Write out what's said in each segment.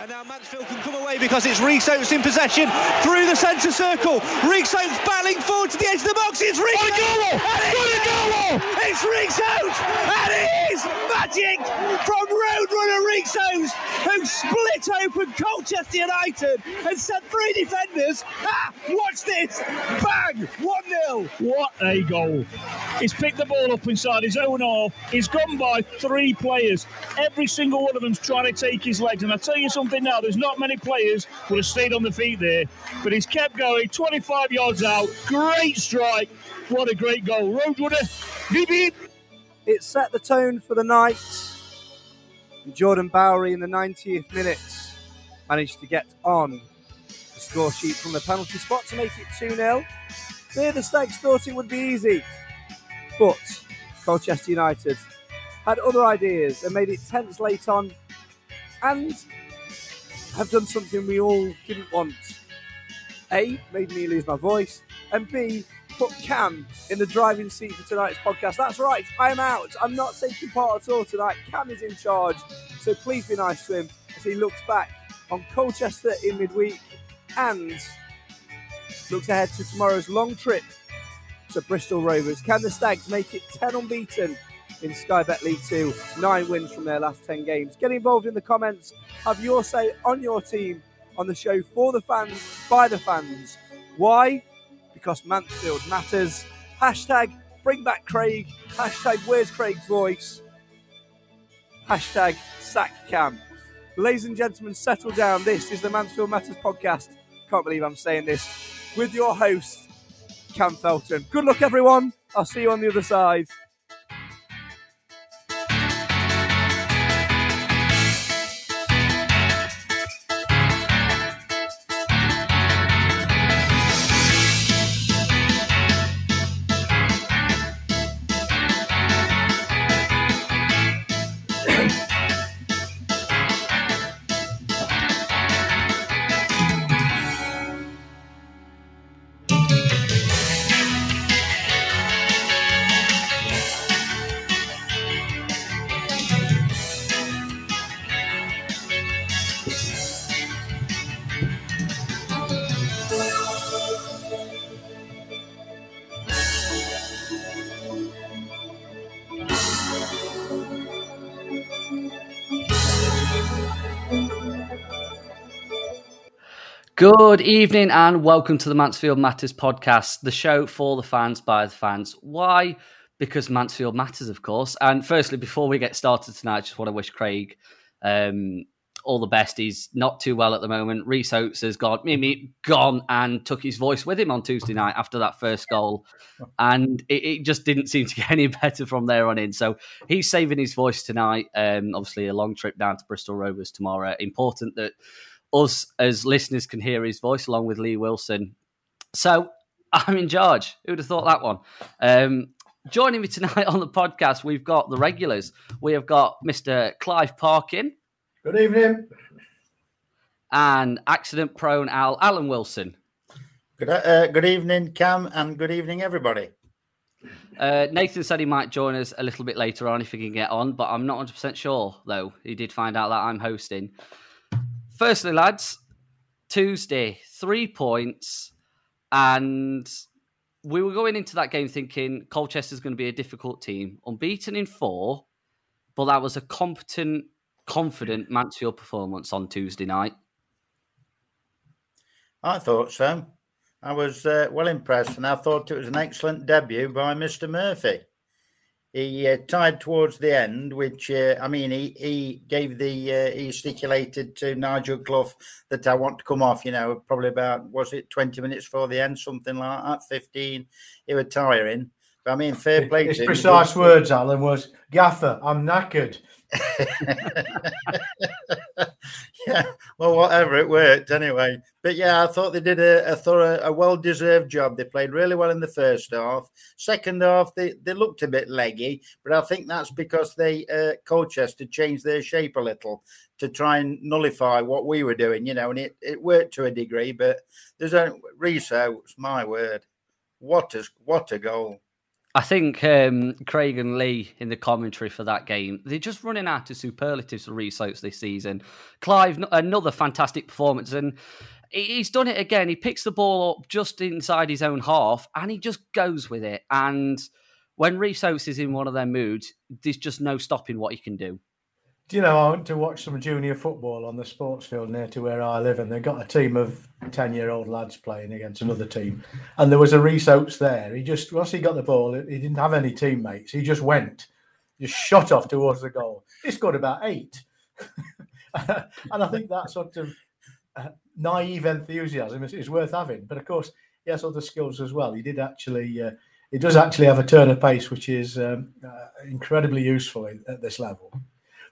And now Mansfield can come away because it's Rhys Oates in possession through the centre circle. Rhys Oates battling forward to the edge of the box. It's Rhys Oates! goal! It's Rhys Oates! And it is magic from Roadrunner Rhys Oates, who split open Colchester United and sent three defenders. Ah, watch this! Bang! 1 0. What a goal. He's picked the ball up inside his own half. He's gone by three players. Every single one of them's trying to take his legs. And I tell you something now, there's not many players would have stayed on the feet there. But he's kept going, 25 yards out. Great strike. What a great goal. Roadrunner, beep beep. It set the tone for the night. And Jordan Bowery in the 90th minute managed to get on the score sheet from the penalty spot to make it 2 0. There, the Stags thought it would be easy. But Colchester United had other ideas and made it tense late on and have done something we all didn't want. A, made me lose my voice, and B, put Cam in the driving seat for tonight's podcast. That's right, I'm out. I'm not taking part at all tonight. Cam is in charge, so please be nice to him as he looks back on Colchester in midweek and looks ahead to tomorrow's long trip to Bristol Rovers. Can the Stags make it 10 unbeaten in Sky Bet League 2? Nine wins from their last 10 games. Get involved in the comments. Have your say on your team on the show for the fans, by the fans. Why? Because Mansfield matters. Hashtag bring back Craig. Hashtag where's Craig's voice. Hashtag sack cam. Ladies and gentlemen, settle down. This is the Mansfield Matters podcast. Can't believe I'm saying this. With your host, Cam Felton. Good luck, everyone. I'll see you on the other side. Good evening and welcome to the Mansfield Matters podcast, the show for the fans by the fans. Why? Because Mansfield matters, of course. And firstly, before we get started tonight, I just want to wish Craig um, all the best. He's not too well at the moment. Rhys Oates has gone, Mimi, gone and took his voice with him on Tuesday night after that first goal. And it, it just didn't seem to get any better from there on in. So he's saving his voice tonight. Um, obviously, a long trip down to Bristol Rovers tomorrow. Important that us as listeners can hear his voice along with Lee Wilson. So I'm in charge. Who would have thought that one? Um, joining me tonight on the podcast, we've got the regulars. We have got Mr. Clive Parkin. Good evening. And accident prone Al Alan Wilson. Good, uh, good evening, Cam, and good evening, everybody. Uh, Nathan said he might join us a little bit later on if he can get on, but I'm not 100% sure, though. He did find out that I'm hosting. Firstly, lads, Tuesday, three points, and we were going into that game thinking Colchester's going to be a difficult team, unbeaten in four, but that was a competent, confident Mansfield performance on Tuesday night. I thought so. I was uh, well impressed, and I thought it was an excellent debut by Mr. Murphy. He uh, tied towards the end, which uh, I mean, he he gave the uh, he stipulated to Nigel Clough that I want to come off. You know, probably about was it twenty minutes before the end, something like that, fifteen. He was tiring. But I mean, fair play. His precise words, Alan, was Gaffer, I'm knackered. Yeah, well, whatever, it worked anyway. But yeah, I thought they did a, a thorough, a well-deserved job. They played really well in the first half. Second half, they, they looked a bit leggy, but I think that's because they uh, Colchester changed their shape a little to try and nullify what we were doing, you know, and it, it worked to a degree. But there's a Riso, my word, what a what a goal! I think um, Craig and Lee in the commentary for that game, they're just running out of superlatives for Rhys this season. Clive, another fantastic performance. And he's done it again. He picks the ball up just inside his own half and he just goes with it. And when Rhys is in one of their moods, there's just no stopping what he can do. You know, I went to watch some junior football on the sports field near to where I live, and they got a team of 10 year old lads playing against another team. And there was a Reece Oates there. He just, once he got the ball, he didn't have any teammates. He just went, just shot off towards the goal. He scored about eight. and I think that sort of uh, naive enthusiasm is, is, worth having. But of course, he has other skills as well. He did actually, uh, he does actually have a turn of pace, which is um, uh, incredibly useful at this level.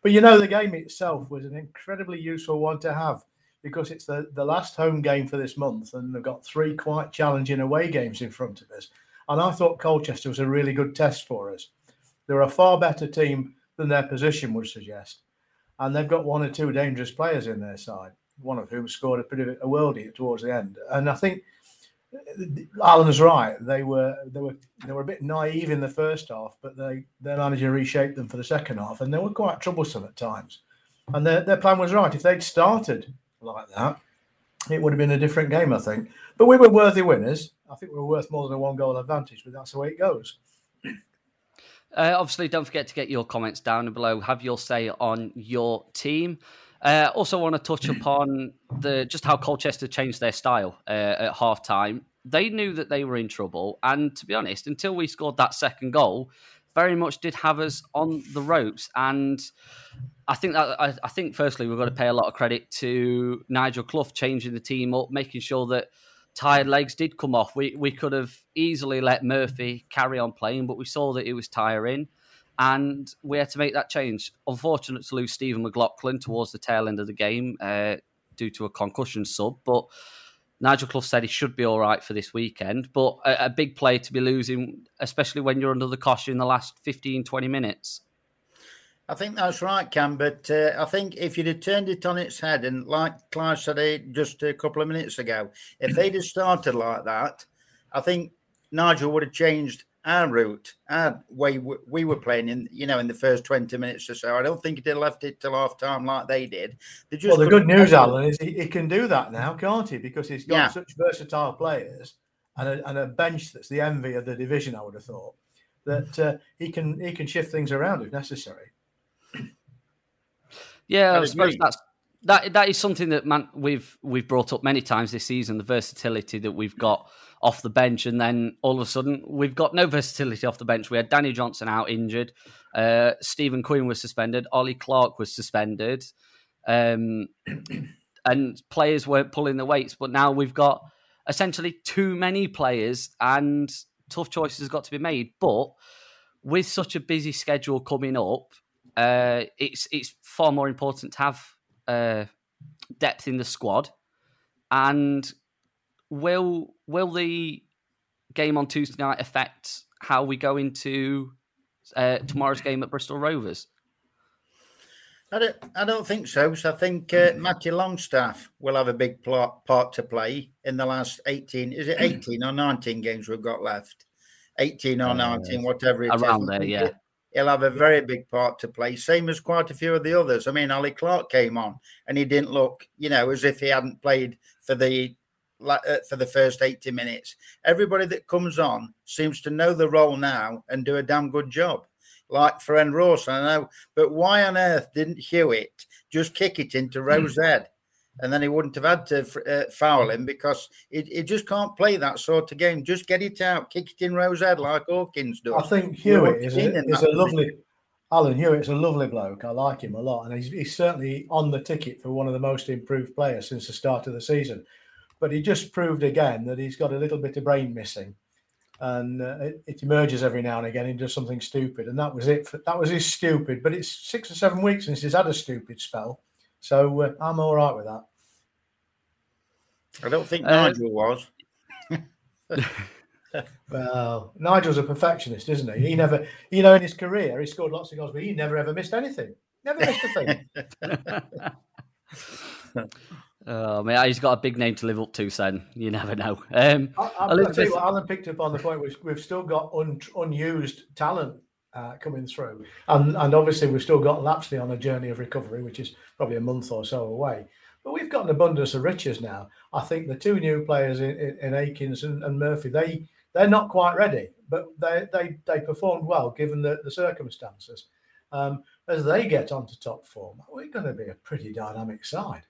But you know, the game itself was an incredibly useful one to have because it's the, the last home game for this month, and they've got three quite challenging away games in front of us. And I thought Colchester was a really good test for us. They're a far better team than their position would suggest. And they've got one or two dangerous players in their side, one of whom scored a bit of a worldie towards the end. And I think Alan's right. They were they were they were a bit naive in the first half, but they their manager reshaped them for the second half, and they were quite troublesome at times. And their their plan was right. If they'd started like that, it would have been a different game, I think. But we were worthy winners. I think we were worth more than a one goal advantage, but that's the way it goes. Uh, obviously, don't forget to get your comments down below. Have your say on your team. Uh, also, want to touch upon the just how Colchester changed their style uh, at half time. They knew that they were in trouble, and to be honest, until we scored that second goal, very much did have us on the ropes. And I think that I, I think firstly we've got to pay a lot of credit to Nigel Clough changing the team up, making sure that tired legs did come off. We we could have easily let Murphy carry on playing, but we saw that it was tiring and we had to make that change. Unfortunate to lose Stephen McLaughlin towards the tail end of the game uh, due to a concussion sub, but Nigel Clough said he should be all right for this weekend. But a, a big play to be losing, especially when you're under the cosh in the last 15, 20 minutes. I think that's right, Cam. But uh, I think if you'd have turned it on its head, and like Clive said just a couple of minutes ago, if they'd have started like that, I think Nigel would have changed our route, our way we were playing in, you know, in the first 20 minutes or so. I don't think they left it till half time like they did. They just well, the good news, Alan, is he, he, can do that now, can't he? Because he's got yeah. such versatile players and a, and a, bench that's the envy of the division, I would have thought, that uh, he can he can shift things around if necessary. Yeah, I, I suppose that's that that is something that man, we've we've brought up many times this season. The versatility that we've got off the bench, and then all of a sudden we've got no versatility off the bench. We had Danny Johnson out injured, uh, Stephen Quinn was suspended, Ollie Clarke was suspended, um, and players weren't pulling the weights. But now we've got essentially too many players, and tough choices got to be made. But with such a busy schedule coming up, uh, it's it's far more important to have uh, depth in the squad, and will will the game on Tuesday night affect how we go into uh, tomorrow's game at Bristol Rovers? I don't, I don't think so. So I think uh, Matty Longstaff will have a big plot, part to play in the last 18. Is it 18 or 19 games we've got left? 18 or 19, whatever it is. Around there, yeah. He'll have a very big part to play, same as quite a few of the others. I mean, Ali Clarke came on and he didn't look, you know, as if he hadn't played for the uh, for the first 80 minutes. Everybody that comes on seems to know the role now and do a damn good job. Like for Ross, I know, but why on earth didn't Hewitt just kick it into Hmm. Rose Ed? And then he wouldn't have had to uh, foul him because he, he just can't play that sort of game. Just get it out, kick it in Rose Ed like Hawkins does. I think Hewitt is a, is a lovely. Alan Hewitt's a lovely bloke. I like him a lot, and he's, he's certainly on the ticket for one of the most improved players since the start of the season. But he just proved again that he's got a little bit of brain missing, and uh, it, it emerges every now and again. He does something stupid, and that was it. For, that was his stupid. But it's six or seven weeks since he's had a stupid spell, so uh, I'm all right with that. I don't think Uh, Nigel was. Well, Nigel's a perfectionist, isn't he? He never, you know, in his career, he scored lots of goals, but he never ever missed anything. Never missed a thing. Oh man, he's got a big name to live up to. Sen, you never know. Um, I, I'll tell you what, Alan picked up on the point. We've, we've still got un, unused talent uh, coming through, and and obviously we've still got Lapslie on a journey of recovery, which is probably a month or so away. But we've got an abundance of riches now. I think the two new players in, in, in Akins and, and Murphy, they they're not quite ready, but they they they performed well given the, the circumstances. Um, as they get onto top form, we're going to be a pretty dynamic side.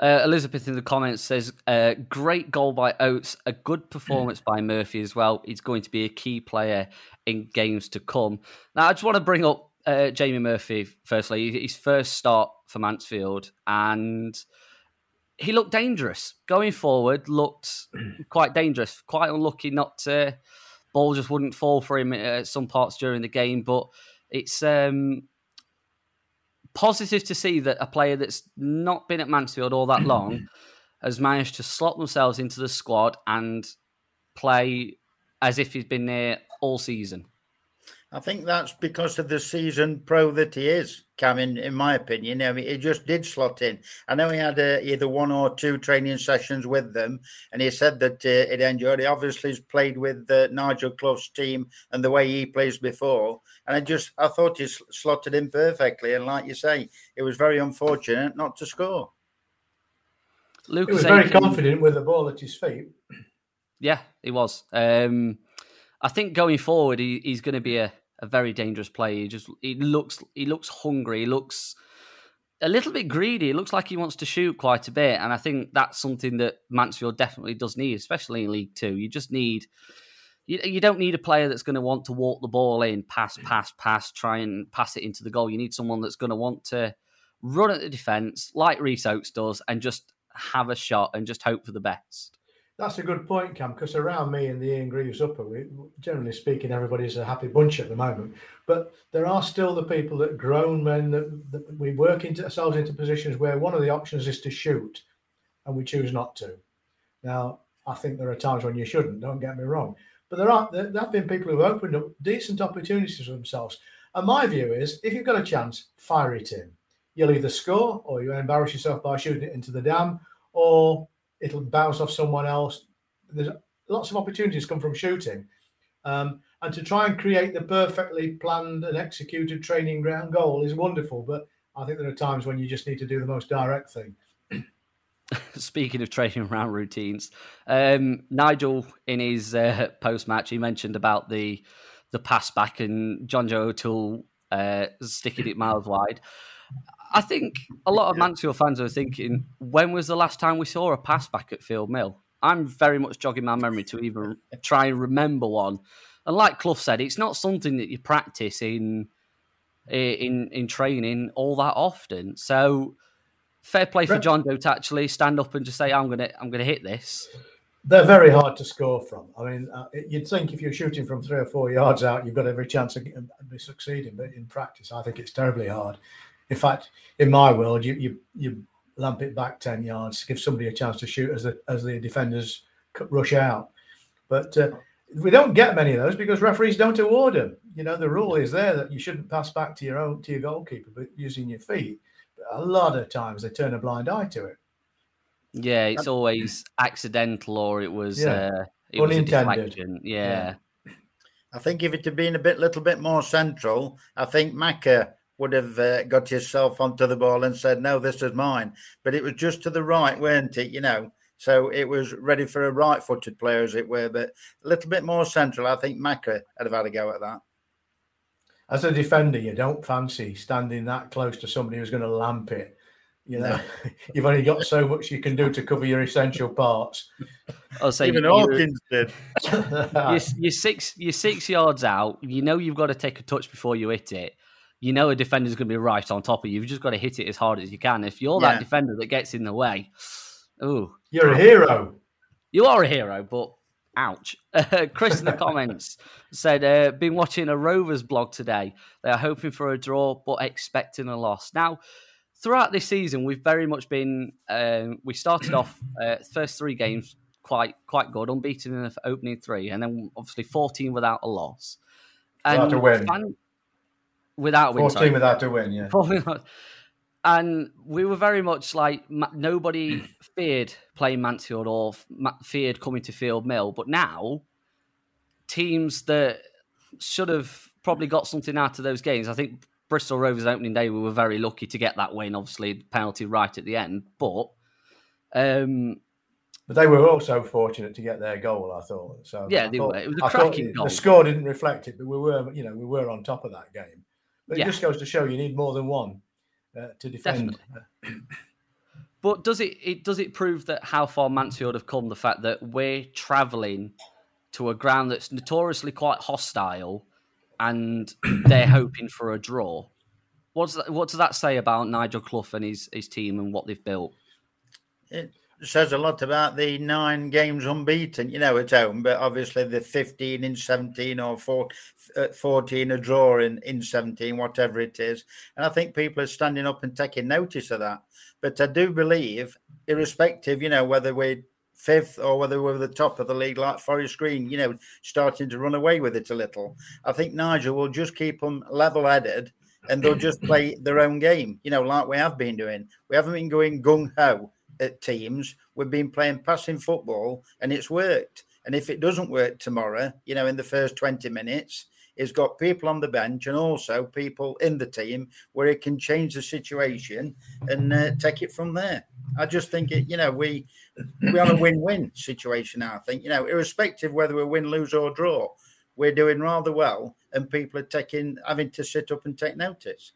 Uh, Elizabeth in the comments says, uh, "Great goal by Oates, a good performance by Murphy as well. He's going to be a key player in games to come." Now, I just want to bring up uh, Jamie Murphy firstly. His first start for Mansfield, and he looked dangerous going forward. Looked quite dangerous. Quite unlucky not to ball just wouldn't fall for him at some parts during the game, but it's. Um, positive to see that a player that's not been at Mansfield all that long has managed to slot themselves into the squad and play as if he's been there all season. I think that's because of the season pro that he is, Cam. In, in my opinion, I mean, he just did slot in. I know he had uh, either one or two training sessions with them, and he said that uh, he'd enjoyed. He obviously has played with uh, Nigel Clough's team and the way he plays before, and I just I thought he slotted in perfectly. And like you say, it was very unfortunate not to score. He Lucas was very Aiken- confident with the ball at his feet. Yeah, he was. Um, I think going forward, he, he's going to be a, a very dangerous player. He just he looks he looks hungry. He looks a little bit greedy. It looks like he wants to shoot quite a bit, and I think that's something that Mansfield definitely does need, especially in League Two. You just need you, you don't need a player that's going to want to walk the ball in, pass, pass, pass, try and pass it into the goal. You need someone that's going to want to run at the defence like Rhys Oates does, and just have a shot and just hope for the best. That's a good point, Cam, because around me and the Ian Greaves upper, we, generally speaking, everybody's a happy bunch at the moment. But there are still the people that grown men that, that we work into ourselves into positions where one of the options is to shoot and we choose not to. Now, I think there are times when you shouldn't, don't get me wrong. But there are there have been people who've opened up decent opportunities for themselves. And my view is if you've got a chance, fire it in. You'll either score or you embarrass yourself by shooting it into the dam, or it'll bounce off someone else. There's lots of opportunities come from shooting. Um, and to try and create the perfectly planned and executed training ground goal is wonderful. But I think there are times when you just need to do the most direct thing. Speaking of training round routines, um, Nigel in his uh, post match he mentioned about the the pass back and John Joe O'Toole uh, sticking it miles wide. I think a lot of Mansfield fans are thinking, when was the last time we saw a pass back at Field Mill? I'm very much jogging my memory to even try and remember one. And like Clough said, it's not something that you practice in in in training all that often. So fair play for John Joe to actually stand up and just say, "I'm gonna I'm gonna hit this." They're very hard to score from. I mean, uh, you'd think if you're shooting from three or four yards out, you've got every chance of succeeding. But in practice, I think it's terribly hard. In fact, in my world, you you you lamp it back ten yards, give somebody a chance to shoot as the as the defenders rush out. But uh, we don't get many of those because referees don't award them. You know, the rule is there that you shouldn't pass back to your own to your goalkeeper, but using your feet. But a lot of times they turn a blind eye to it. Yeah, it's always accidental or it was Yeah. uh, it was a Unintended. deflection. Yeah. I think if it had been a bit, little bit more central, I think Macca would have uh, got himself onto the ball and said, "No, this is mine." But it was just to the right, weren't it? You know, so it was ready for a right-footed player, as it were. But a little bit more central, I think Macca would have had a go at that. As a defender, you don't fancy standing that close to somebody who's going to lamp it. You know, you've only got so much you can do to cover your essential parts. I'll say Even you- Hawkins did. you're, you're six you're six yards out. You know you've got to take a touch before you hit it. You know a defender's going to be right on top of you. You've just got to hit it as hard as you can. If you're Yeah. that defender that gets in the way, oh, You're a hero. You are a hero, but ouch. Chris in the comments said, uh, "Been watching a Rovers blog today. They are hoping for a draw, but expecting a loss." Now, throughout this season, we've very much been. Um, we started off uh, first three games quite quite good, unbeaten in the opening three, and then obviously fourteen without a loss. Without a win. fan- without a win. 14 sorry. without a win, yeah. 14 without- And we were very much like nobody feared playing Mansfield or feared coming to Field Mill, but now teams that should have probably got something out of those games. I think Bristol Rovers opening day we were very lucky to get that win. Obviously, penalty right at the end, but um, But they were also fortunate to get their goal, I thought. So Yeah, I they thought- were. It was a I cracking goal. The score didn't reflect it, but we were, you know, we were on top of that game. But Yeah. it just goes to show you need more than one uh, to defend. But does it, it does it prove that how far Mansfield have come? The fact that we're travelling to a ground that's notoriously quite hostile, and they're hoping for a draw. What's that, what does that say about Nigel Clough and his his team and what they've built? It says a lot about the nine games unbeaten, you know, at home, but obviously the 15 in 17 or four, uh, 14 a draw in, in 17, whatever it is. And I think people are standing up and taking notice of that. But I do believe, irrespective, you know, whether we're fifth or whether we're the top of the league like Forest Green, you know, starting to run away with it a little, I think Nigel will just keep them level headed and they'll just play their own game, you know, like we have been doing. We haven't been going gung ho at teams. We've been playing passing football and it's worked. And if it doesn't work tomorrow, you know, in the first 20 minutes, it's got people on the bench and also people in the team where it can change the situation and uh, take it from there. I just think it, you know, we we're on a win-win situation now. I think, you know, irrespective whether we win, lose, or draw, we're doing rather well, and people are taking having to sit up and take notice.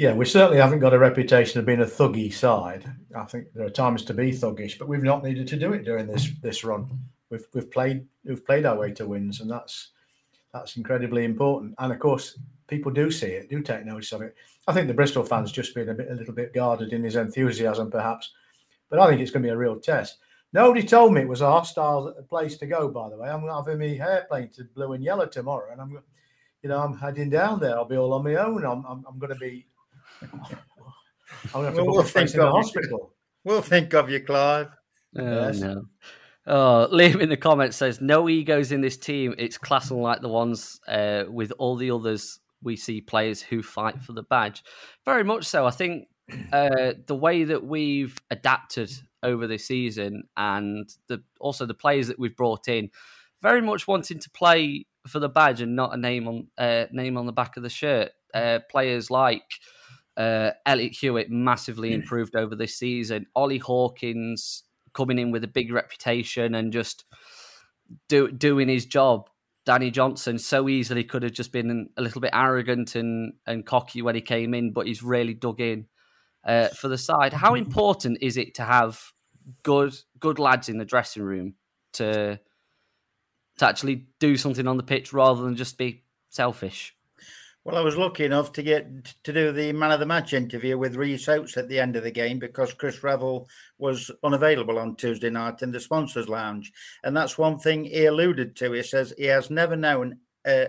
Yeah, we certainly haven't got a reputation of being a thuggy side. I think there are times to be thuggish, but we've not needed to do it during this this run. We've we've played we've played our way to wins, and that's that's incredibly important. And of course, people do see it, do take notice of it. I think the Bristol fans just been a bit a little bit guarded in his enthusiasm, perhaps, but I think it's going to be a real test. Nobody told me it was a hostile place to go. By the way, I'm having my hair painted blue and yellow tomorrow, and I'm, you know, I'm heading down there. I'll be all on my own. I'm I'm, I'm going to be. I'm going to have to Well, we'll think in the of you. hospital. We'll think of you, Clive. Oh Yes. no. Oh, Liam in the comments says no egos in this team. It's class unlike the ones uh, with all the others we see players who fight for the badge. Very much so. I think uh, the way that we've adapted over this season and the also the players that we've brought in, very much wanting to play for the badge and not a name on uh, name on the back of the shirt. Uh, players like uh, Elliott Hewitt massively improved over this season. Ollie Hawkins coming in with a big reputation and just do, doing his job. Danny Johnson so easily could have just been a little bit arrogant and, and cocky when he came in, but he's really dug in uh, for the side. How important is it to have good good lads in the dressing room to to actually do something on the pitch rather than just be selfish? Well, I was lucky enough to get to do the man of the match interview with Rhys Oates at the end of the game because Chris Revel was unavailable on Tuesday night in the sponsors lounge, and that's one thing he alluded to. He says he has never known a,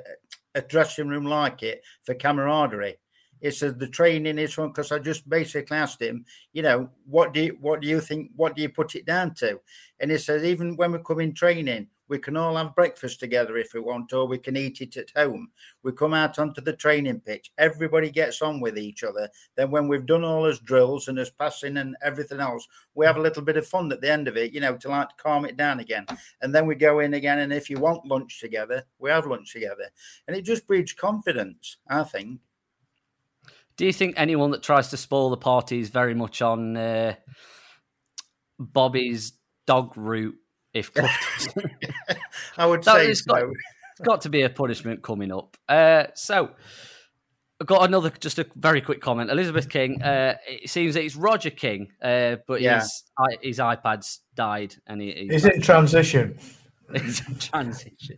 a dressing room like it for camaraderie. He says the training is one because I just basically asked him, you know, what do you what do you think? What do you put it down to? And he says even when we come in training, We can all have breakfast together if we want, or we can eat it at home. We come out onto the training pitch. Everybody gets on with each other. Then, when we've done all his drills and his passing and everything else, we have a little bit of fun at the end of it, you know, to like calm it down again. And then we go in again. And if you want lunch together, we have lunch together. And it just breeds confidence, I think. Do you think anyone that tries to spoil the party is very much on uh, Bobby's dog route? If Clough I would say it's so. got, it's got to be a punishment coming up. Uh, so I've got another, just a very quick comment. Elizabeth King. Uh, it seems that it's Roger King, uh, but Yeah. his his iPad's died, and he, he's Is it in transition? It's in transition.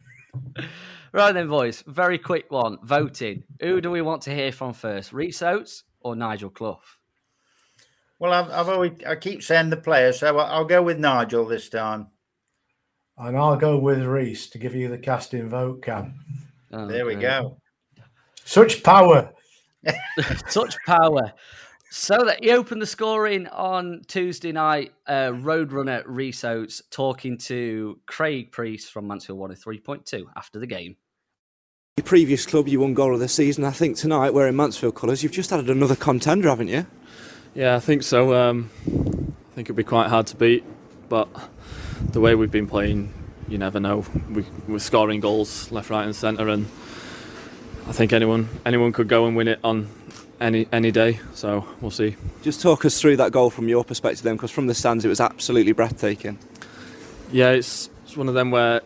right then, boys. Very quick one. Voting. Who do we want to hear from first? Rhys Oates or Nigel Clough? Well, I've, I've always, I keep saying the player, so I- I'll go with Nigel this time. And I'll go with Rhys to give you the casting vote, Cam. Oh, There we great. go. Such power. Such power. So that he opened the scoring on Tuesday night. Uh, Roadrunner Rhys Oates talking to Craig Priest from Mansfield 103.2 after the game. Your previous club, you won goal of the season. I think tonight, wearing Mansfield colours, you've just added another contender, haven't you? Yeah, I think so. Um, I think it'd be quite hard to beat, but the way we've been playing, you never know. We, we're scoring goals left, right, and centre, and I think anyone anyone could go and win it on any any day. So we'll see. Just talk us through that goal from your perspective, then, because from the stands, it was absolutely breathtaking. Yeah, it's it's one of them where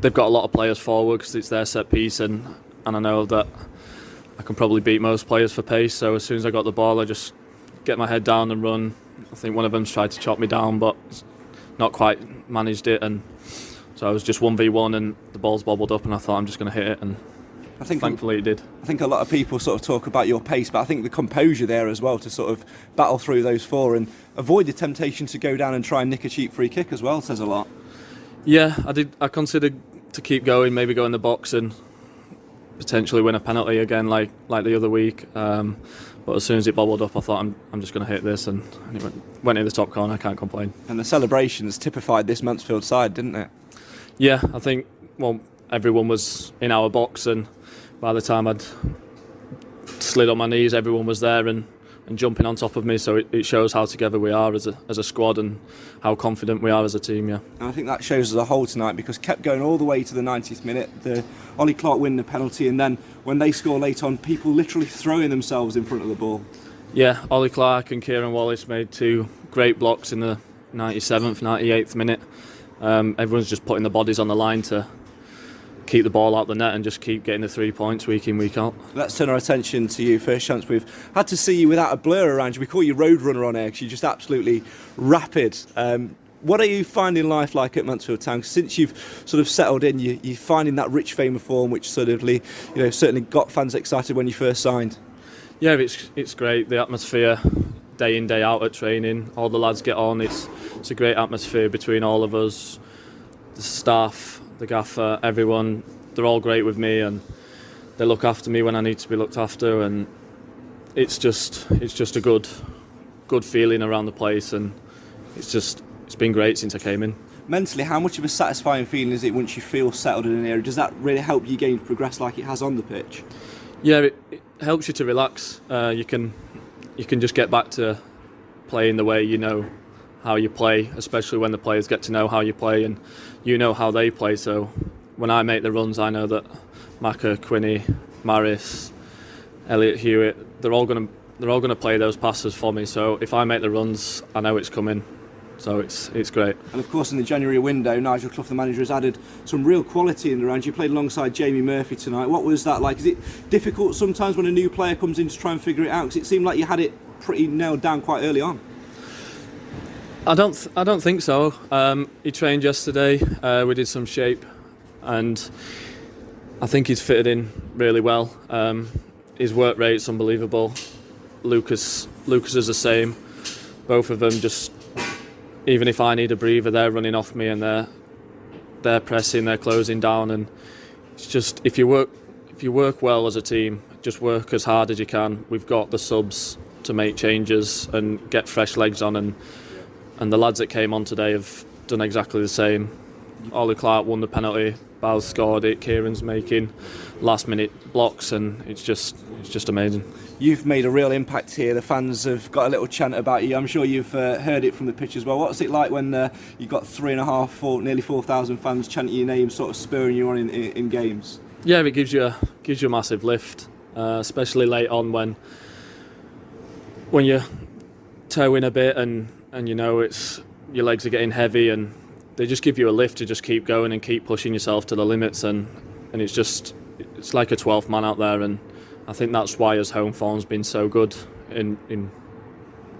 they've got a lot of players forward because it's their set piece, and and I know that I can probably beat most players for pace. So as soon as I got the ball, I just get my head down and run. I think one of them's tried to chop me down, but not quite managed it, and so I was just one v one, and the ball's bobbled up, and I thought I'm just going to hit it, and I think thankfully it did. I think a lot of people sort of talk about your pace, but I think the composure there as well to sort of battle through those four and avoid the temptation to go down and try and nick a cheap free kick as well says a lot. Yeah, I did. I considered to keep going, maybe go in the box and potentially win a penalty again, like like the other week. Um, but as soon as it bobbled up, I thought I'm, I'm just going to hit this, and, and it went, went in the top corner. I can't complain. And the celebrations typified this Mansfield side, didn't it? Yeah, I think well everyone was in our box, and by the time I'd slid on my knees, everyone was there and, and jumping on top of me. So it, it shows how together we are as a as a squad and how confident we are as a team. Yeah. And I think that shows as a whole tonight because kept going all the way to the 90th minute. The Ollie Clarke winning the penalty, and then when they score late on, people literally throwing themselves in front of the ball. Yeah, Ollie Clarke and Kieran Wallace made two great blocks in the 97th, 98th minute. Um, everyone's just putting the bodies on the line to keep the ball out the net and just keep getting the three points week in, week out. Let's turn our attention to you. First chance we've had to see you without a blur around you. We call you Roadrunner on air because you're just absolutely rapid. Um, what are you finding life like at Mansfield Town? Since you've sort of settled in, you, you're finding that rich fame of form, which sort of, you know, certainly got fans excited when you first signed. Yeah, it's it's great. The atmosphere, day in day out at training, all the lads get on. It's it's a great atmosphere between all of us, the staff, the gaffer, everyone. They're all great with me, and they look after me when I need to be looked after. And it's just it's just a good good feeling around the place, and it's just it's been great since I came in. Mentally, how much of a satisfying feeling is it once you feel settled in an area? Does that really help you gain progress like it has on the pitch? Yeah, it, it helps you to relax. Uh, you can you can just get back to playing the way you know how you play, especially when the players get to know how you play and you know how they play. So when I make the runs, I know that Macca, Quinny, Maris, Elliott Hewitt, they're all going to they're all going to play those passes for me. So if I make the runs, I know it's coming. So it's it's great. And of course, in the January window, Nigel Clough, the manager, has added some real quality in the round. You played alongside Jamie Murphy tonight. What was that like? Is it difficult sometimes when a new player comes in to try and figure it out? Because it seemed like you had it pretty nailed down quite early on. I don't. Th- I don't think so. Um, he trained yesterday. Uh, we did some shape, and I think he's fitted in really well. Um, his work rate's unbelievable. Lucas. Lucas is the same. Both of them just. Even if I need a breather, they're running off me and they're they're pressing, they're closing down, and it's just if you work if you work well as a team, just work as hard as you can. We've got the subs to make changes and get fresh legs on and and the lads that came on today have done exactly the same. Ollie Clarke won the penalty. Bowles scored it. Kieran's making last minute blocks, and it's just it's just amazing. You've made a real impact here. The fans have got a little chant about you. I'm sure you've uh, heard it from the pitch as well. What's it like when uh, you've got three and a half, four, nearly four thousand fans chanting your name, sort of spurring you on in, in, in games? Yeah, it gives you a, gives you a massive lift, uh, especially late on when when you're towing a bit and and you know it's your legs are getting heavy and they just give you a lift to just keep going and keep pushing yourself to the limits and and it's just it's like a 12th man out there and I think that's why his home form's been so good in in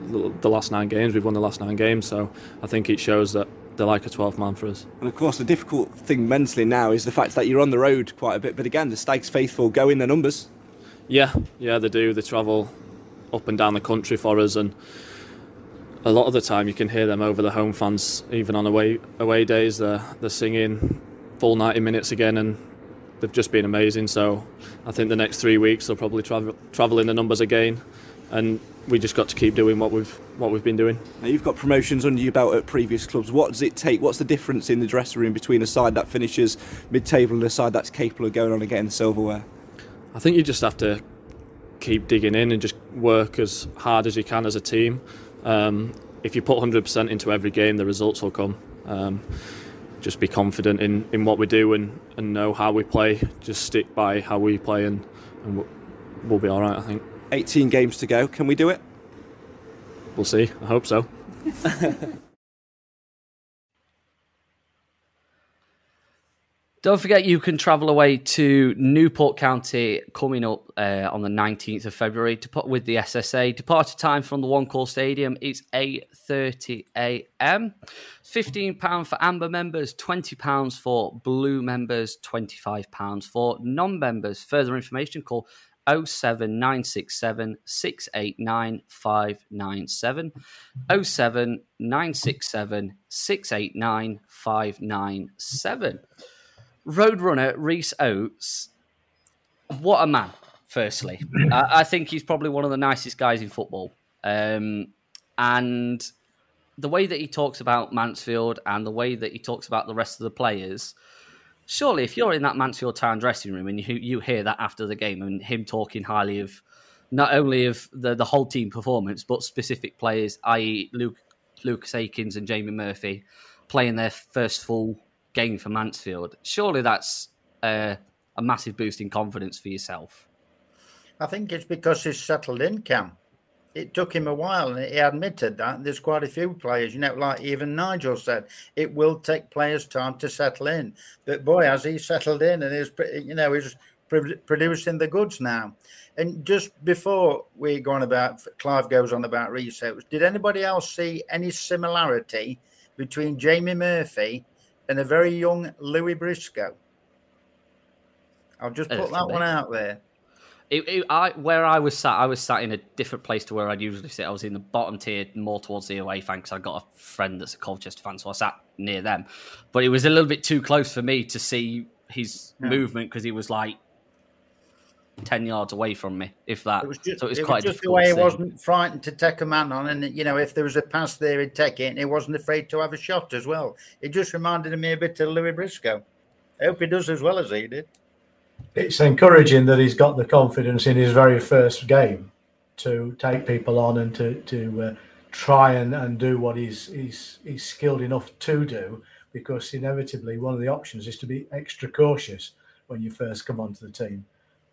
the last nine games we've won the last nine games so I think it shows that they're like a 12th man for us. And of course, the difficult thing mentally now is the fact that you're on the road quite a bit. But again, the Stags faithful go in their numbers. Yeah, yeah, they do. They travel up and down the country for us, and a lot of the time you can hear them over the home fans, even on away away days. They're they're singing full 90 minutes again, and they've just been amazing. So I think the next three weeks they'll probably travel travel in the numbers again, and we just got to keep doing what we've what we've been doing. Now you've got promotions under your belt at previous clubs. What does it take? What's the difference in the dressing room between a side that finishes mid-table and a side that's capable of going on and getting the silverware? I think you just have to keep digging in and just work as hard as you can as a team. Um, if you put 100% into every game, the results will come. Um, just be confident in, in what we do and, and know how we play. Just stick by how we play and, and we'll be all right, I think. 18 games to go. Can we do it? We'll see. I hope so. Don't forget, you can travel away to Newport County coming up uh, on the 19th of February to put with the SSA. Departure time from the One Call Stadium is 8.30 a.m. £15 for Amber members, £20 for Blue members, £25 for non-members. Further information, call 07967 689 597. 07967 689 597. Roadrunner Rhys Oates, what a man, firstly. I, I, think he's probably one of the nicest guys in football. Um, and the way that he talks about Mansfield and the way that he talks about the rest of the players, surely if you're in that Mansfield Town dressing room and you, you hear that after the game and him talking highly of not only of the, the whole team performance, but specific players, i.e., Luke, Lucas Akins and Jamie Murphy, playing their first full game for Mansfield. Surely that's uh, a massive boost in confidence for yourself. I think it's because he's settled in, Cam. It took him a while, and he admitted that. There's quite a few players, you know, like even Nigel said, it will take players time to settle in. But boy, has he settled in, and he's, you know, he's producing the goods now. And just before we go on about, Clive goes on about research, did anybody else see any similarity between Jamie Murphy and a very young Louis Briscoe. I'll just put that one out there. It, it, I, where I was sat, I was sat in a different place to where I'd usually sit. I was in the bottom tier, more towards the away fan, because I got a friend that's a Colchester fan, so I sat near them. But it was a little bit too close for me to see his yeah. movement because he was like ten yards away from me, if that. It was just, so it was it quite was just the way he wasn't frightened to take a man on, and you know if there was a pass there, he'd take it, and he wasn't afraid to have a shot as well. It just reminded me a bit of Louis Briscoe. I hope he does as well as he did. It's encouraging that he's got the confidence in his very first game to take people on and to to uh, try and, and do what he's he's he's skilled enough to do. Because inevitably, one of the options is to be extra cautious when you first come onto the team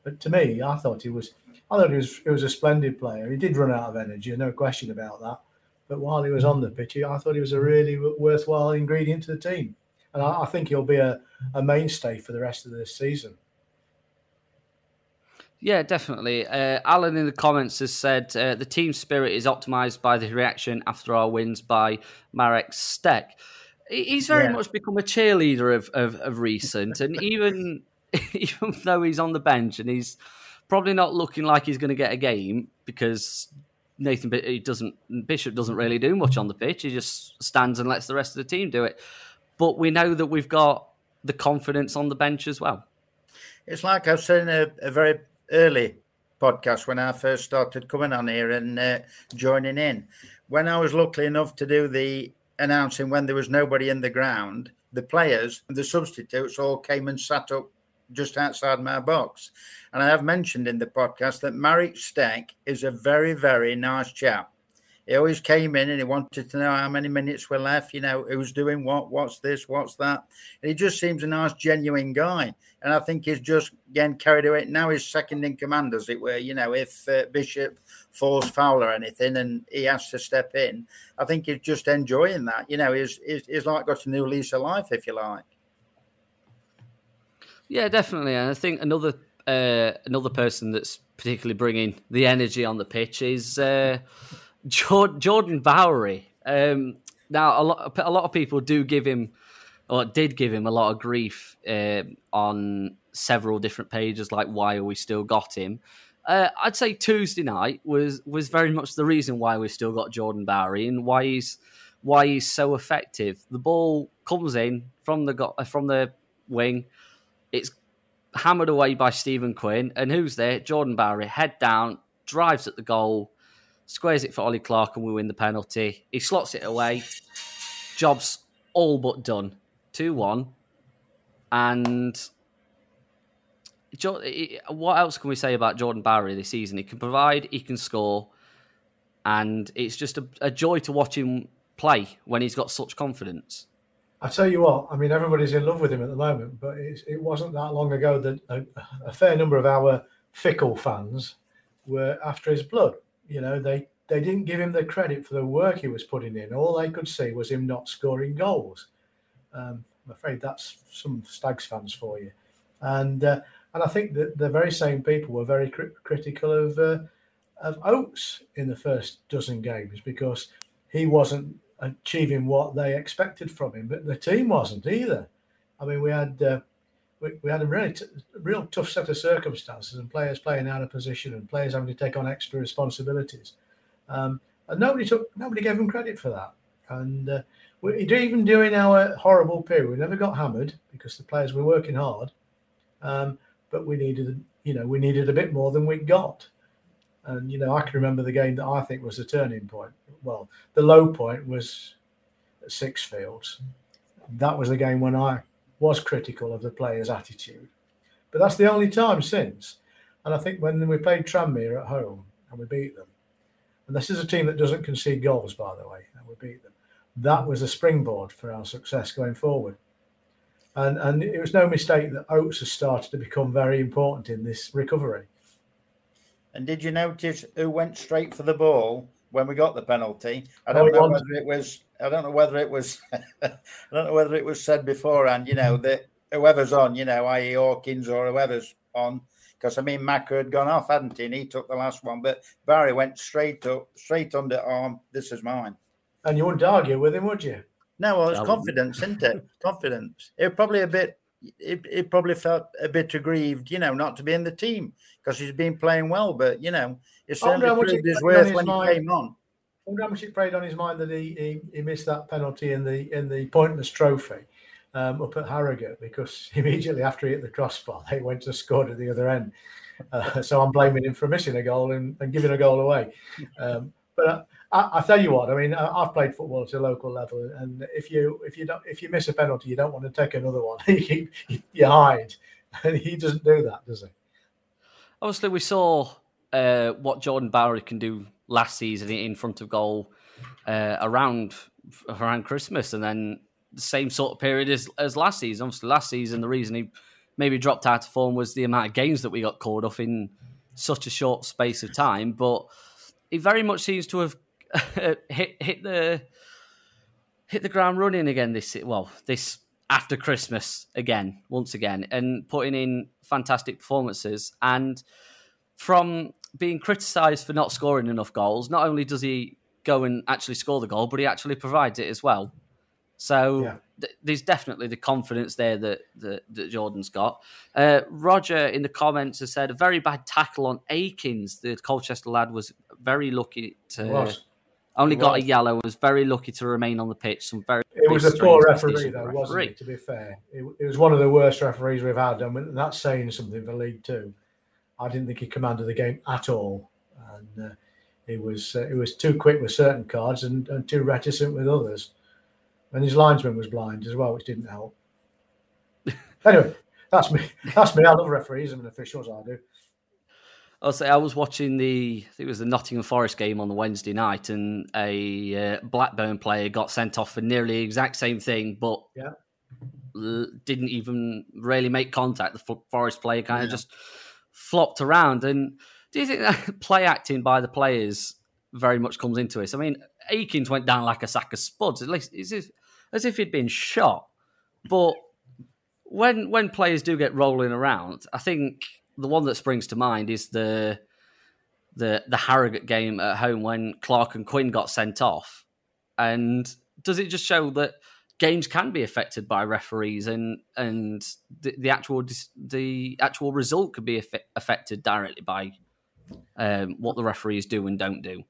but to me, I thought he was, I thought he was, he was a splendid player. He did run out of energy, no question about that. But while he was on the pitch, I thought he was a really worthwhile ingredient to the team, and I, I think he'll be a, a mainstay for the rest of this season. Yeah, definitely. Uh, Alan in the comments has said uh, the team spirit is optimized by the reaction after our wins by Marek Stech. He's very yeah. much become a cheerleader of, of, of recent, and even even though he's on the bench and he's probably not looking like he's going to get a game because Nathan he doesn't Bishop doesn't really do much on the pitch. He just stands and lets the rest of the team do it. But we know that we've got the confidence on the bench as well. It's like I was saying a, a very early podcast when I first started coming on here and uh, joining in. When I was lucky enough to do the announcing when there was nobody in the ground, the players, and the substitutes all came and sat up just outside my box. And I have mentioned in the podcast that Marek Stech is a very, very nice chap. He always came in and he wanted to know how many minutes were left, you know, who's doing what, what's this, what's that. And he just seems a nice, genuine guy. And I think he's just getting carried away. Now he's second in command, as it were. You know, if uh, Bishop falls foul or anything and he has to step in, I think he's just enjoying that. You know, he's, he's, he's like got a new lease of life, if you like. Yeah, definitely. And I think another uh, another person that's particularly bringing the energy on the pitch is uh, Jordan Bowery. Um, now, a lot, a lot of people do give him, or did give him, a lot of grief uh, on several different pages, like why are we still got him. Uh, I'd say Tuesday night was was very much the reason why we still got Jordan Bowery and why he's why he's so effective. The ball comes in from the from the wing, it's hammered away by Stephen Quinn, and who's there? Jordan Bowery, head down, drives at the goal, squares it for Ollie Clarke, and we win the penalty. He slots it away. Job's all but done. 2 1. And what else can we say about Jordan Bowery this season? He can provide, he can score, and it's just a, a joy to watch him play when he's got such confidence. I tell you what, I mean, everybody's in love with him at the moment, but it wasn't that long ago that a, a, fair number of our fickle fans were after his blood. You know, they, they didn't give him the credit for the work he was putting in. All they could see was him not scoring goals. Um, I'm afraid that's some Stags fans for you. And uh, and I think that the very same people were very cri- critical of uh, of Oates in the first dozen games because he wasn't achieving what they expected from him, but the team wasn't either. I mean, we had uh, we, we, had a really t- real tough set of circumstances and players playing out of position and players having to take on extra responsibilities. Um, and nobody took nobody gave him credit for that. And uh, we, even during our horrible period, we never got hammered because the players were working hard. Um, but we needed, you know, we needed a bit more than we got. And you know, I can remember the game that I think was the turning point. Well, the low point was at Sixfields. That was the game when I was critical of the players' attitude. But that's the only time since. And I think when we played Tranmere at home and we beat them, and this is a team that doesn't concede goals, by the way, and we beat them. That was a springboard for our success going forward. And and it was no mistake that Oates has started to become very important in this recovery. And did you notice who went straight for the ball when we got the penalty? I don't know whether it was. I don't know whether it was. I don't know whether it was said beforehand. You know that whoever's on, you know, i.e. Hawkins or whoever's on, because I mean Macca had gone off, hadn't he? And he took the last one, but Barry went straight up, straight under arm. This is mine. And you wouldn't argue with him, would you? No, well, it's confidence, isn't it? confidence. It probably a bit. It, it probably felt a bit aggrieved, you know, not to be in the team because he's been playing well. But you know, it certainly proved his worth when he came on. I wonder how much it played on his mind that he, he, he missed that penalty in the in the pointless trophy um, up at Harrogate because immediately after he hit the crossbar, they went to score at the other end. Uh, so I'm blaming him for missing a goal and, and giving a goal away. Um, but uh, I, I, tell you what, I mean, I've played football at a local level, and if you if you don't if you miss a penalty, you don't want to take another one. you, you hide, and he doesn't do that, does he? Obviously, we saw uh, what Jordan Bowery can do last season in front of goal uh, around around Christmas, and then the same sort of period as, as last season. Obviously, last season the reason he maybe dropped out of form was the amount of games that we got called off in such a short space of time. But he very much seems to have hit hit the hit the ground running again this well this after Christmas again, once again, and putting in fantastic performances. And from being criticised for not scoring enough goals, not only does he go and actually score the goal, but he actually provides it as well. So yeah. th- there's definitely the confidence there that, that, that Jordan's got. Uh, Roger in the comments has said a very bad tackle on Akins. The Colchester lad was very lucky to only got a yellow. Was very lucky to remain on the pitch. Some very. It was a poor referee, though, referee. wasn't it? To be fair, it, it, was one of the worst referees we've had, and that's saying something for League Two. I didn't think he commanded the game at all, and uh, it was uh, it was too quick with certain cards and, and too reticent with others. and his linesman was blind as well, which didn't help. anyway, that's me. That's me. I love referees and officials. I do. I'll say I was watching the I think it was the Nottingham Forest game on the Wednesday night, and a uh, Blackburn player got sent off for nearly the exact same thing, but yeah. l- didn't even really make contact. The F- Forest player kind of just flopped around. And do you think that play acting by the players very much comes into this? I mean, Akins went down like a sack of spuds. At least as if, as if he'd been shot. But when when players do get rolling around, I think the one that springs to mind is the the the Harrogate game at home when Clarke and Quinn got sent off. And does it just show that games can be affected by referees and and the, the actual the actual result could be affected directly by um, what the referees do and don't do?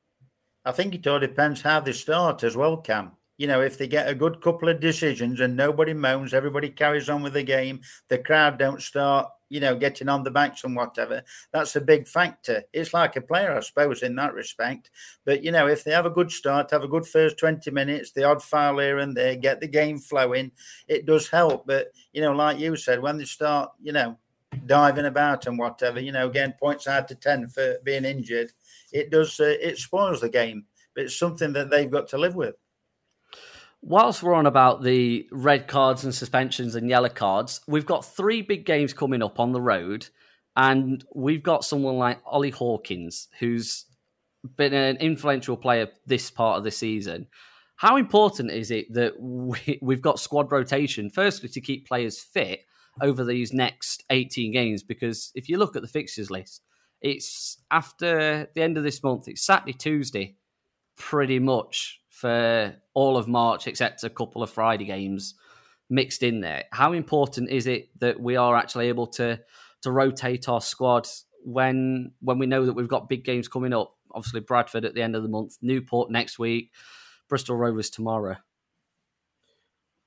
I think it all depends how they start as well, Cam you know, if they get a good couple of decisions and nobody moans, everybody carries on with the game, the crowd don't start, you know, getting on the backs and whatever, that's a big factor. It's like a player, I suppose, in that respect. But, you know, if they have a good start, have a good first 20 minutes, the odd foul here and there, get the game flowing, it does help. But, you know, like you said, when they start, you know, diving about and whatever, you know, getting points out to 10 for being injured, it does, uh, it spoils the game. But it's something that they've got to live with whilst we're on about the red cards and suspensions and yellow cards, we've got three big games coming up on the road, and we've got someone like Ollie Hawkins, who's been an influential player this part of the season. How important is it that we, we've got squad rotation, firstly, to keep players fit over these next 18 games? Because if you look at the fixtures list, it's after the end of this month, it's Saturday, Tuesday, pretty much for all of March, except a couple of Friday games mixed in there. How important is it that we are actually able to to rotate our squad when when we know that we've got big games coming up? Obviously, Bradford at the end of the month, Newport next week, Bristol Rovers tomorrow.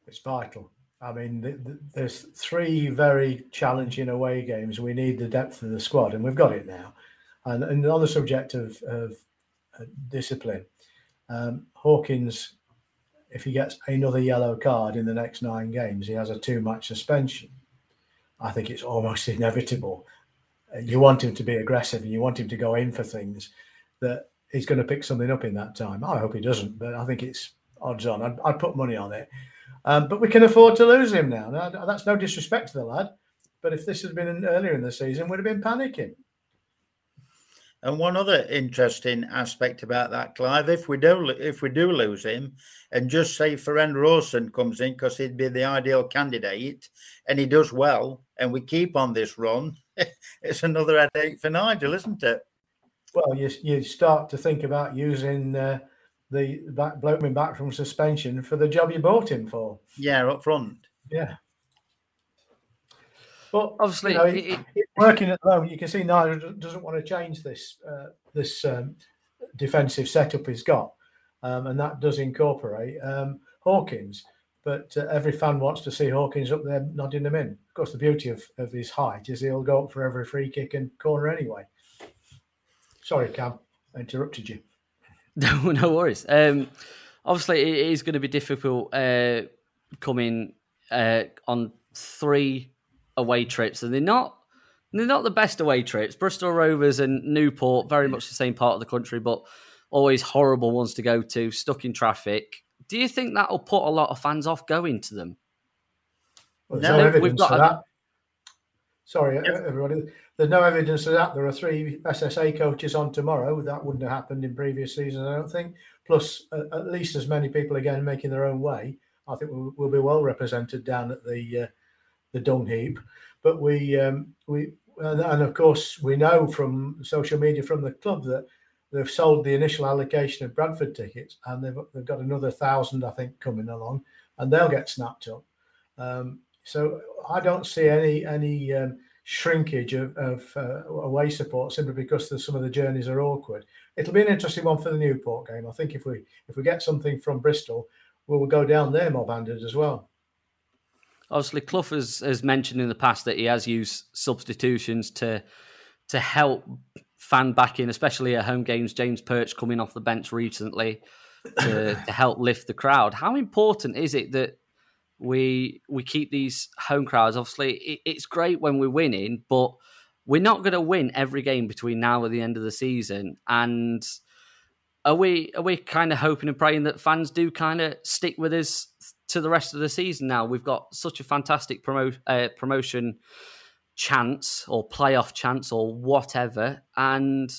It's vital. I mean, the, the, there's three very challenging away games. We need the depth of the squad, and we've got it now. And, and on the subject of, of uh, discipline, um, Hawkins, if he gets another yellow card in the next nine games, he has a two match suspension. I think it's almost inevitable. You want him to be aggressive and you want him to go in for things that he's going to pick something up in that time. I hope he doesn't, but I think it's odds on. I'd, I'd put money on it. Um, but we can afford to lose him now. now. That's no disrespect to the lad, but if this had been earlier in the season, we'd have been panicking. And one other interesting aspect about that, Clive, if we do if we do lose him, and just say Farrend Rawson comes in because he'd be the ideal candidate, and he does well, and we keep on this run, it's another headache for Nigel, isn't it? Well, you you start to think about using uh, the back bloke back from suspension for the job you bought him for. Yeah, up front. Yeah. But obviously, you know, it, it, working at the moment, you can see Nigel doesn't want to change this uh, this um, defensive setup he's got, um, and that does incorporate um, Hawkins. But uh, every fan wants to see Hawkins up there nodding them in. Of course, the beauty of, of his height is he'll go up for every free kick and corner anyway. Sorry, Cam, I interrupted you. No, no worries. Um, obviously, it is going to be difficult uh, coming uh, on three away trips, and they're not they're not the best away trips. Bristol Rovers and Newport, very much the same part of the country, but always horrible ones to go to, stuck in traffic. Do you think that'll put a lot of fans off going to them? Well, no, no evidence of that. Sorry, everybody. There's no evidence of that. There are three SSA coaches on tomorrow. That wouldn't have happened in previous seasons, I don't think. Plus, uh, at least as many people again making their own way. I think we'll, we'll be well represented down at the uh, the dung heap. But we um, we and, and, of course we know from social media from the club that they've sold the initial allocation of Bradford tickets, and they've they've got another thousand I think coming along, and they'll get snapped up. Um, so I don't see any any um, shrinkage of, of uh, away support simply because the, some of the journeys are awkward. It'll be an interesting one for the Newport game. I think if we if we get something from Bristol, we'll go down there mob-handed as well obviously Clough has, has mentioned in the past that he has used substitutions to to help fan back in, especially at home games. James Perch coming off the bench recently. to, to help lift the crowd. How important is it that we we keep these home crowds? Obviously, it, it's great when we're winning, but we're not going to win every game between now and the end of the season. And are we are we kind of hoping and praying that fans do kind of stick with us to the rest of the season? Now we've got such a fantastic promo, uh, promotion chance or playoff chance or whatever, and